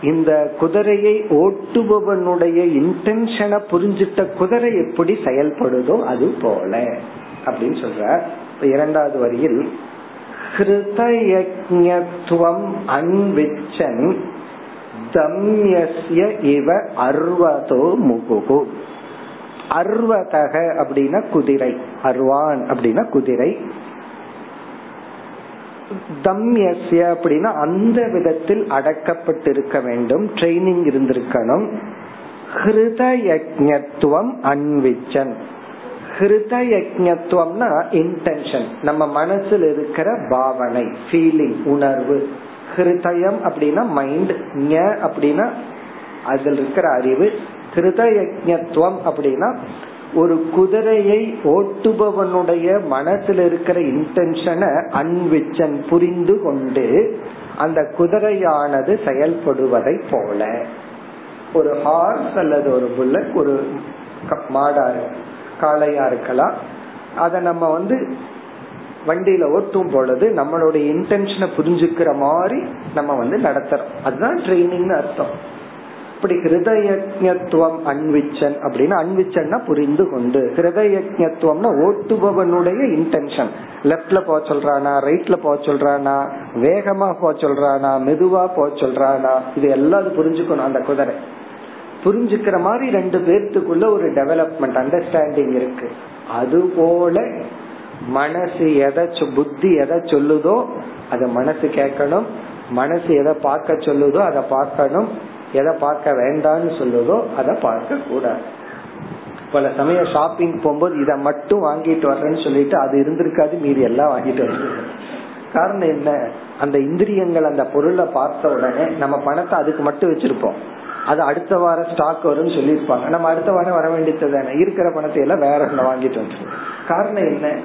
இந்த குதிரையை ஓட்டுபவனுடைய இன்டென்ஷனை புரிஞ்சிட்ட குதிரை எப்படி செயல்படுதோ அது போல அப்படின்னு சொல்ற. இரண்டாவது வரியில் ஹிருதயக்ஞத்துவம் அன்விச்சன் தம்யஸ்ய இவ அர்வதோ முகுகு. அர்வதக அப்படின்னா குதிரை அர்வான் அப்படின்னா குதிரை. தம்யஸ்ய அப்படின்னா அந்த விதத்தில் அடக்கப்பட்டிருக்க வேண்டும் ட்ரைனிங் இருந்திருக்கணும். ஹிருதயஜத்துவம் அன்விச்சன். ஹிருதயஜத்துவம்னா இன்டென்ஷன் நம்ம மனசில் இருக்கிற பாவனை ஃபீலிங் உணர்வு. ஹிருதயம் அப்படின்னா மைண்ட் ஞ அப்படின்னா அதில் இருக்கிற அறிவு. ஹிருதயஜத்துவம் அப்படின்னா ஒரு குதிரையை ஓட்டுபவனுடைய மனத்தில் இருக்கிற இன்டென்ஷனை அன்விச்சன் புரிந்து கொண்டு அந்த குதிரையானது செயல்படுவதை போல. ஒரு ஹார்ஸ் அல்லது ஒரு புல்லட் ஒரு மாடா காளையா இருக்கலாம். அதை நம்ம வந்து வண்டியில ஓட்டும் பொழுது நம்மளுடைய இன்டென்ஷனை புரிஞ்சுக்கிற மாதிரி நம்ம வந்து நடத்துறோம். அதுதான் ட்ரைனிங்னு அர்த்தம். இப்படி ஹிருதயஜத்துவம் அன்விச்சன் அப்படின்னு அன்விச்சன்னா புரிந்து கொண்டு ஹிருதயஜத்துவம்னா ஓட்டுபவனுடைய இன்டென்ஷன் லெப்ட்ல போக சொல்றானா ரைட்ல போக சொல்றானா வேகமா போக சொல்றானா மெதுவா போக சொல்றானா இது எல்லாம் அது புரிஞ்சுக்கணும் அந்த குதிரை. புரிஞ்சுக்கிற மாதிரி ரெண்டு பேர்த்துக்குள்ள ஒரு டெவலப்மெண்ட் அண்டர்ஸ்டாண்டிங் இருக்கு. அது போல மனசு எதை புத்தி எதை சொல்லுதோ அத மனசு கேட்கணும். மனசு எதை பார்க்க சொல்லுதோ அதை பார்க்கணும். எதை பார்க்க வேண்டாம்னு சொல்லுதோ அதை பார்க்க கூடாது. பல சமயம் ஷாப்பிங் போகும்போது இதை மட்டும் வாங்கிட்டு வர்றேன்னு சொல்லிட்டு அது இருந்திருக்காது மீறி எல்லாம் வாங்கிட்டு வந்து காரணம் என்ன? அந்த இந்திரியங்கள் அந்த பொருளை பார்த்த உடனே நம்ம பணத்தை அதுக்கு மட்டும் வச்சிருப்போம். அது அடுத்த வாரம் ஸ்டாக் வரும்னு சொல்லியிருப்பாங்க. நம்ம அடுத்த வாரம் வர வேண்டியது தானே. இருக்கிற பணத்தை எல்லாம் வேற ஒன்று வாங்கிட்டு வந்துருவோம். காரணம் என்ன?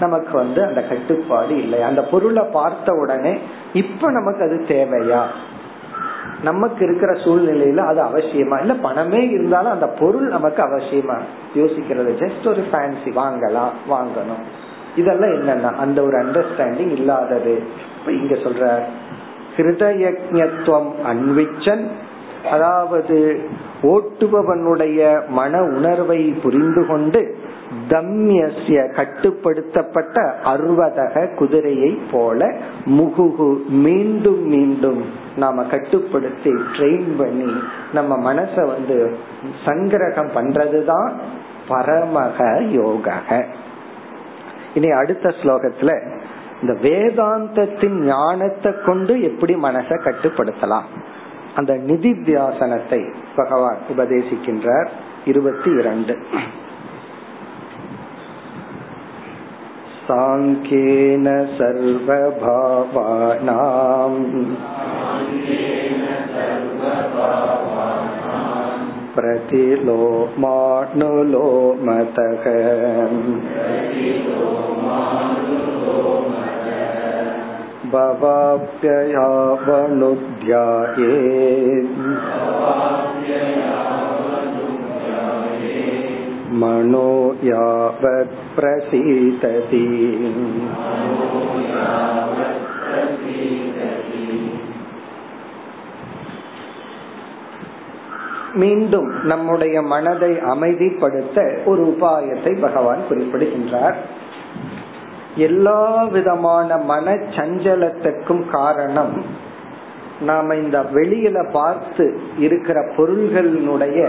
நமக்கு வந்து அந்த கட்டுப்பாடு இல்லை அந்த பொருளை பார்த்த உடனே இப்ப நமக்கு அது தேவையா? நமக்கு இருக்கிற சூழ்நிலையில அது அவசியமா? இல்ல பணமே இருந்தாலும் அந்த பொருள் நமக்கு அவசியமா? யோசிக்கிறது. ஜஸ்ட் ஒரு ஃபேன்சி வாங்கலாம் வாங்கணும். இதெல்லாம் என்னன்னா அந்த ஒரு அண்டர்ஸ்டாண்டிங் இல்லாதது. இப்ப இங்க சொல்ற ஹிருதயஜத்துவம் அன்விச்சன் அதாவது ஓட்டுபவனுடைய மன உணர்வை புரிந்து கொண்டு தம்யசிய கட்டுப்படுத்தப்பட்ட அறுவதக குதிரையை போல முகுகு மீண்டும் மீண்டும் நாம கட்டுப்படுத்தி ட்ரெயின் பண்ணி நம்ம மனச வந்து சங்கிரகம் பண்றதுதான் பரமக யோக இனி அடுத்த ஸ்லோகத்துல இந்த வேதாந்தத்தின் ஞானத்தை கொண்டு எப்படி மனசை கட்டுப்படுத்தலாம்? அந்த நிதித்தியாசனத்தை பகவான் உபதேசிக்கின்றார். இருபத்தி இரண்டு. साङ्ख्येन सर्वभावानाम् प्रतिलोमानुलोमतः भवाप्ययावनुध्याये मनो यावत् प्रसीदति மீண்டும் நம்முடைய மனதை அமைதிப்படுத்த ஒரு உபாயத்தை பகவான் குறிப்பிடுகின்றார் எல்லா விதமான மன சஞ்சலத்துக்கும் காரணம் நாம இந்த வெளியில பார்த்து இருக்கிற பொருள்களினுடைய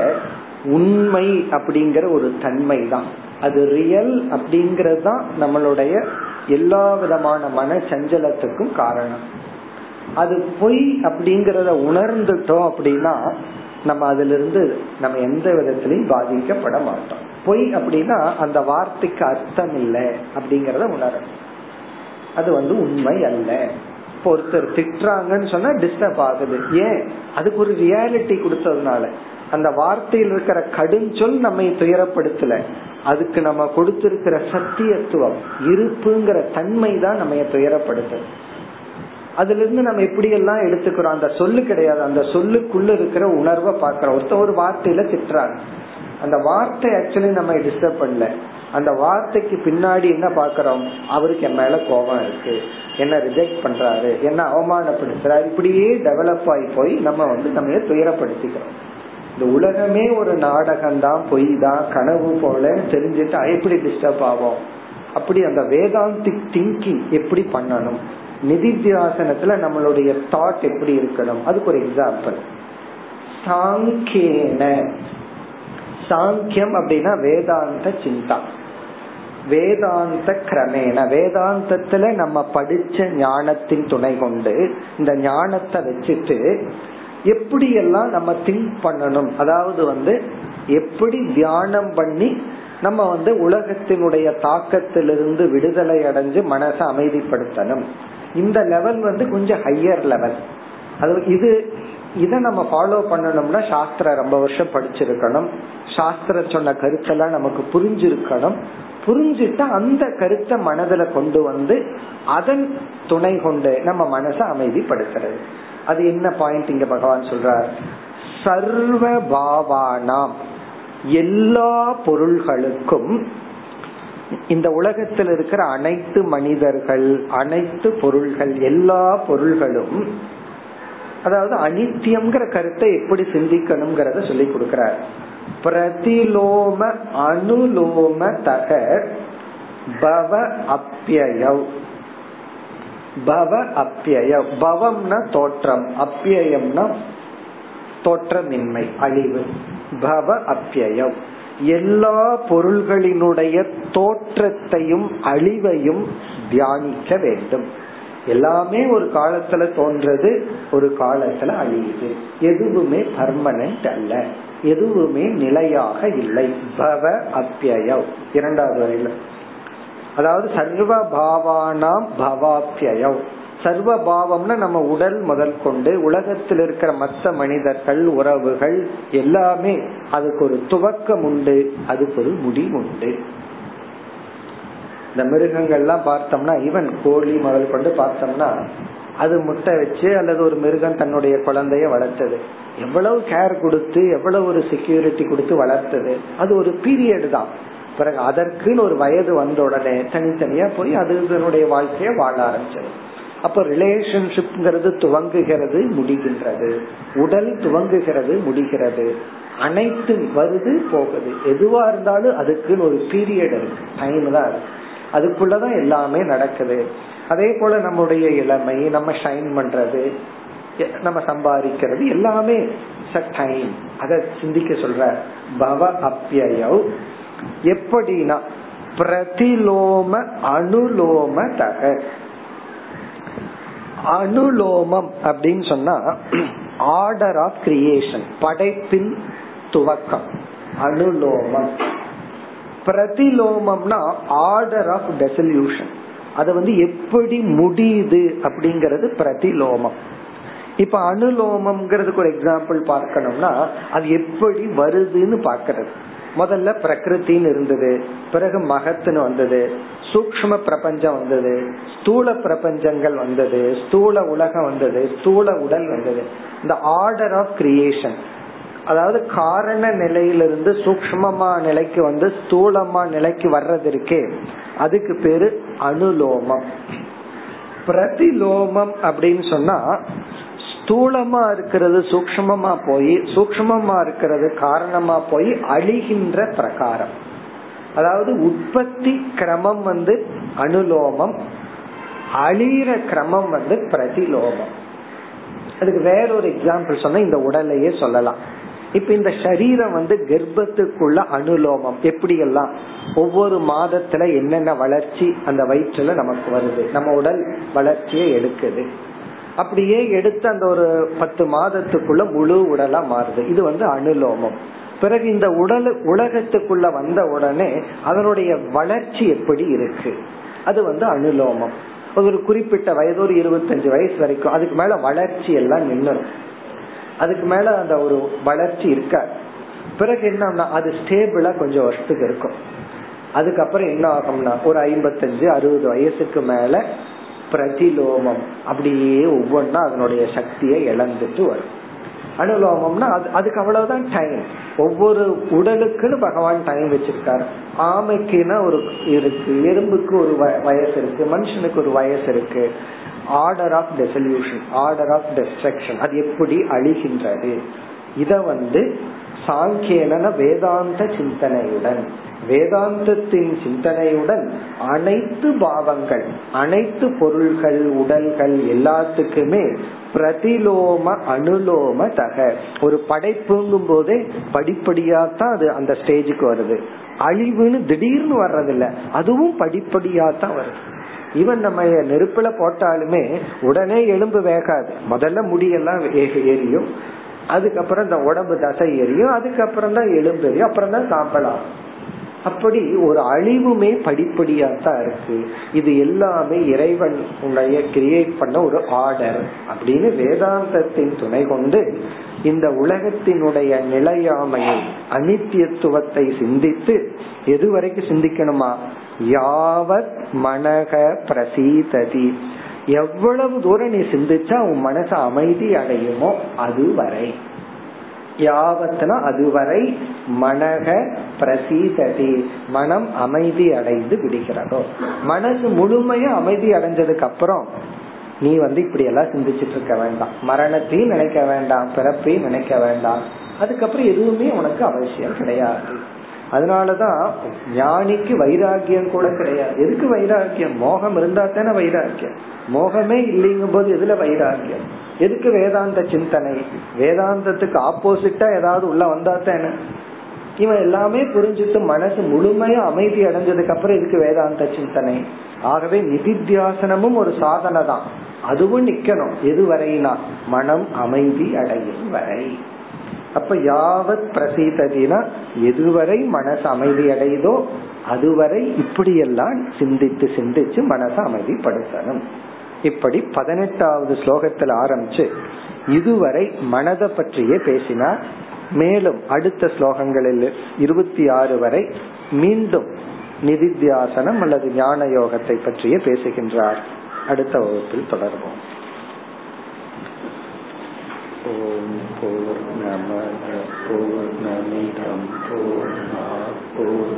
உண்மை அப்படிங்கிற ஒரு தன்மை தான் அது ரியல் அப்படிங்கறது தான் நம்மளுடைய எல்லா விதமான மன சஞ்சலத்துக்கும் காரணம். அது பொய் அப்படிங்கறத உணர்ந்துட்டோம் அப்படின்னா நம்ம அதுல இருந்து நம்ம எந்த விதத்திலையும் பாதிக்கப்பட மாட்டோம். பொய் அப்படின்னா அந்த வார்த்தைக்கு அர்த்தம் இல்லை அப்படிங்கறத உணர அது வந்து உண்மை அல்ல. இப்போ ஒருத்தர் திட்டுறாங்கன்னு சொன்னா டிஸ்டர்ப் ஆகுது. ஏன்? அதுக்கு ஒரு ரியாலிட்டி கொடுத்ததுனால. அந்த வார்த்தையில் இருக்கிற கடுஞ்சொல் நம்மை துயரப்படுத்தல. அதுக்கு நம்ம கொடுத்திருக்கிற சத்தியத்துவம் இருப்புங்கிற தன்மை தான் நம்ம துயரப்படுத்து அதுல இருந்து நம்ம எப்படி எல்லாம் எடுத்துக்கிறோம்? அந்த சொல்லு கிடையாது. அந்த சொல்லுக்குள்ள இருக்கிற உணர்வை பாக்கிறோம் ஒருத்த ஒரு வார்த்தையில திட்டுறாங்க அந்த வார்த்தை ஆக்சுவலி நம்ம டிஸ்டர்ப் பண்ணல. அந்த வார்த்தைக்கு பின்னாடி என்ன பாக்குறோம் அவருக்கு என் மேல கோபம் இருக்கு. என்ன ரிஜெக்ட் பண்றாரு? என்ன அவமானப்படுத்துறாரு? இப்படியே டெவலப் ஆகி போய் நம்ம வந்து நம்ம துயரப்படுத்திக்கிறோம். இந்த உலகமே ஒரு நாடகம் தான் பொய் தான் கனவு போல தெரிஞ்சுட்டு எப்படி டிஸ்டர்ப் ஆகும்? அப்படி அந்த வேதாந்திக் திங்கிங் எப்படி பண்ணணும்? நிதித்தியாசனத்துல நம்மளுடைய தாட் எப்படி இருக்கணும்? அதுக்கு ஒரு எக்ஸாம்பிள் சாங்கேன. சாங்கியம் அப்படின்னா வேதாந்த சிந்தா. வேதாந்த கிரமேண. வேதாந்தத்துல நம்ம படிச்ச ஞானத்தின் துணை கொண்டு இந்த ஞானத்தை வச்சுட்டு எப்படியெல்லாம் நம்ம திங்க் பண்ணணும்? அதாவது வந்து எப்படி தியானம் பண்ணி நம்ம வந்து உலகத்தினுடைய தாக்கத்திலிருந்து விடுதலை அடைஞ்சு மனசை அமைதிப்படுத்தணும். இந்த லெவல் வந்து கொஞ்சம் ஹையர் லெவல் அது இது இதை நம்ம ஃபாலோ பண்ணணும்னா சாஸ்திரம் ரொம்ப வருஷம் படிச்சிருக்கணும். சாஸ்திர சொன்ன கருத்தெல்லாம் நமக்கு புரிஞ்சிருக்கணும். புரிஞ்சுட்டு அந்த கருத்தை மனதில் கொண்டு வந்து அதன் துணை கொண்டு நம்ம மனசை அமைதிப்படுத்துறது. அது என்ன பாயிண்ட் இங்க பகவான் சொல்றார்? சர்வ பாவானாம். எல்லா பொருள்களுக்கும் இந்த உலகத்தில் இருக்கிற அனைத்து மனிதர்கள் அனைத்து பொருள்கள் எல்லா பொருள்களும் அதாவது அனித்தியம்ங்கிற கருத்தை எப்படி சிந்திக்கணுங்கிறத சொல்லி கொடுக்கிறார். பிரதிலோம அனுலோம தக பவ அப்பியவ் பவ அப்பியவ் பவம்னா தோற்றம் அப்பியம்னா தோற்றமின்மை அழிவு. பவ அப்பியம் எல்லா பொருள்களினுடைய தோற்றத்தையும் அழிவையும் தியானிக்க வேண்டும். எல்லாமே ஒரு காலத்துல தோன்றது ஒரு காலத்துல அழியுது. எதுவுமே பர்மனன்ட் அல்ல. எதுவுமே நிலையாக இல்லை. பவ அப்பியம் இரண்டாவது வரையில. அதாவது சர்வ பாவானாம் பவாப்பியம் சர்வ பாவம்னா நம்ம உடல் முதல் கொண்டு உலகத்தில் இருக்கிற மற்ற மனிதர்கள் உறவுகள் எல்லாமே அதுக்கு ஒரு துவக்கம் உண்டு அதுக்கு ஒரு முடிவுண்டு இந்த மிருகங்கள்லாம் பார்த்தோம்னா ஈவன் கோழி முதல் கொண்டு பார்த்தோம்னா அது முட்டை வச்சு அல்லது ஒரு மிருகம் தன்னுடைய குழந்தைய வளர்த்தது. எவ்வளவு கேர் கொடுத்து எவ்வளவு ஒரு செக்யூரிட்டி கொடுத்து வளர்த்தது. அது ஒரு பீரியட் தான். பிறகு அதற்குன்னு ஒரு வயது வந்த உடனே தனித்தனியா போய் அது இதனுடைய வாழ்க்கைய வாழ ஆரம்பிச்சது. அப்ப ரிலேஷன்ஷிப்ங்கிறது துவங்குகிறது முடிகின்றது. உடல் துவங்குகிறது முடிகிறது. அனைத்து வருது போகுது. எதுவா இருந்தாலும் அதுக்குன்னு ஒரு பீரியட் இருக்கு. டைம் தான் இருக்கு அதுக்குள்ளதான் எல்லாமே நடக்குது. அதே போல நம்முடைய இளமை நம்ம ஷைன் பண்றது நம்ம சம்பாதிக்கிறது எல்லாமே டைம் அத சிந்திக்க சொல்ற பவ அப்பியவ் எப்படின்னா பிரதிலோம அனுலோம தக. அனுலோமம் அப்படின்னு சொன்னா ஆர்டர் ஆஃப் கிரியேஷன் படைப்பின் துவக்கம். அனுலோமம். பிரதிலோமம்னா ஆர்டர் ஆஃப் டெசல்யூஷன் அது வந்து எப்படி முடியுது அப்படிங்கறது பிரதிலோமம். இப்ப அனுலோமம்ங்கிறதுக்கு ஒரு எக்ஸாம்பிள் பார்க்கணும்னா அது எப்படி வருதுன்னு பாக்கிறது முதல்ல பிரகிருத்தின்னு இருந்தது. பிறகு மகத்துன்னு வந்தது. சூக்ம பிரபஞ்சம் வந்தது. ஸ்தூல பிரபஞ்சங்கள் வந்தது. ஸ்தூல உலகம் வந்தது. ஸ்தூல உடல் வந்தது. இந்த ஆர்டர் ஆஃப் கிரியேஷன் அதாவது காரண நிலையிலிருந்து சூக்மமா நிலைக்கு வந்து ஸ்தூலமா நிலைக்கு வர்றது இருக்கே. அதுக்கு பேரு அனுலோமம். பிரதிலோமம் அப்படின்னு சொன்னா ஸ்தூலமா இருக்கிறது சூக்மமா போய் சூக்மமா இருக்கிறது காரணமா போய் அழிகின்ற பிரகாரம். அதாவது உற்பத்தி கிரமம் வந்து அனுலோமம் அழிகிற கிரமம் வந்து பிரதிலோமம். அதுக்கு வேறொரு எக்ஸாம்பிள் சொன்னா இந்த உடலையே சொல்லலாம். இப்ப இந்த சரீரம் வந்து கர்ப்பத்துக்குள்ள அனுலோமம் எப்படி எல்லாம் ஒவ்வொரு மாதத்துல என்னென்ன வளர்ச்சி அந்த வயிற்றுல நமக்கு வருது. நம்ம உடல் வளர்ச்சியை எடுக்குது. அப்படியே எடுத்து அந்த ஒரு பத்து மாதத்துக்குள்ள முழு உடலா மாறுது. இது வந்து அனுலோமம். பிறகு இந்த உடல் உலகத்துக்குள்ள வந்த உடனே அதனுடைய வளர்ச்சி எப்படி இருக்கு? அது வந்து அனுலோமம். ஒரு குறிப்பிட்ட வயது ஒரு இருபத்தஞ்சு வயசு வரைக்கும் அதுக்கு மேல வளர்ச்சி எல்லாம் நின்னுடும் அதுக்கு மேல அந்த ஒரு வளர்ச்சி இருக்க பிறகு என்னன்னா அது ஸ்டேபிளா கொஞ்சம் வருஷத்துக்கு இருக்கும். அதுக்கப்புறம் என்ன ஆகும்னா ஒரு ஐம்பத்தஞ்சு அறுபது வயசுக்கு மேல பிரதிலோமம். அப்படியே ஒவ்வொன்னா அதனுடைய சக்தியை இழந்துட்டு வரும். அனுலோமம்னா அது அதுக்கு அவ்வளவுதான் டைம் ஒவ்வொரு உடலுக்குன்னு பகவான் டைம் வச்சிருக்காரு. ஆமைக்குன்னா ஒரு இருக்கு எறும்புக்கு ஒரு வயசு இருக்கு மனுஷனுக்கு ஒரு வயசு இருக்கு. Order of dissolution order of destruction அது எப்படி அழிகின்றது? இத வந்து சாங்கியன வேதாந்த சிந்தனையுடன் வேதாந்தத்தின் சிந்தனையுடன் அனைத்து பாவங்கள் அனைத்து பொருள்கள் உடல்கள் எல்லாத்துக்குமே பிரதிலோம அனுலோம தக. ஒரு படைப்புங்கும் போதே படிப்படியா தான் அது அந்த ஸ்டேஜுக்கு வருது. அழிவுன்னு திடீர்னு வர்றதில்ல. அதுவும் படிப்படியா தான் வருது. ஈவன் நம்ம நெருப்புல போட்டாலுமே உடனே எலும்பு வேகாது. முதல்ல முடியெல்லாம் எரியும். அதுக்கப்புறம் இந்த உடம்பு தசை எரியும். அதுக்கப்புறம் தான் எலும்பு எரியும். அப்புறம் தான் சாப்பிடலாம் அப்படி ஒரு அழிவுமே படிப்படியா தான் இருக்கு. இது எல்லாமே இறைவன் உடைய கிரியேட் பண்ண ஒரு ஆர்டர் அப்படின்னு வேதாந்தத்தின் துணை கொண்டு இந்த உலகத்தினுடைய நிலையாமையை அனித்தியத்துவத்தை சிந்தித்து எதுவரைக்கும் சிந்திக்கணுமா? யாவத் மனக பிரசீததி. எவ்வளவு தூரம் நீ சிந்திச்சா உன் மனசு அமைதி அடையுமோ அதுவரை. யாவத்னா அதுவரை மனக பிரசீததி. மனம் அமைதி அடைந்து விடுகிறதோ. மனசு முழுமையா அமைதி அடைஞ்சதுக்கு அப்புறம் நீ வந்து இப்படி எல்லாம் சிந்திச்சிட்டு இருக்க வேண்டாம். மரணத்தையும் நினைக்க வேண்டாம். பிறப்பையும் நினைக்க வேண்டாம். அதுக்கப்புறம் எதுவுமே உனக்கு அவசியம் கிடையாது. அதனாலதான் ஞானிக்கு வைராக்கியம் கூட கிடையாது. எதுக்கு வைராக்கியம்? மோகம் இருந்தா தானே வைராக்கியம். மோகமே இல்லைங்கும் போது எதுல வைராக்கியம்? எதுக்கு வேதாந்த சிந்தனை? வேதாந்தத்துக்கு ஆப்போசிட்டா ஏதாவது உள்ள வந்தா தானே? இவன் எல்லாமே புரிஞ்சுட்டு மனசு முழுமையா அமைதி அடைஞ்சதுக்கு அப்புறம் இதுக்கு வேதாந்த சிந்தனை. ஆகவே நிதித்தியாசனமும் ஒரு சாதனை தான். அதுவும் நிக்கணும். எது வரையினா? மனம் அமைதி அடையும் வரை. அப்ப யாவத் பிரசீததினா எதுவரை மனசு அமைதி அடையுதோ அதுவரை இப்படியெல்லாம் சிந்தித்து சிந்திச்சு மனசை அமைதிப்படுத்தணும். இப்படி பதினெட்டாவது ஸ்லோகத்தில் ஆரம்பிச்சு இதுவரை மனதை பற்றியே பேசினார். மேலும் அடுத்த ஸ்லோகங்களில் இருபத்தி ஆறு வரை மீண்டும் நிதித்தியாசனம் அல்லது ஞான யோகத்தை பற்றியே பேசுகின்றார். அடுத்த வகுப்பில் தொடர்வோம். ஓம் போர் நம போர் நமிதம் போர் போர்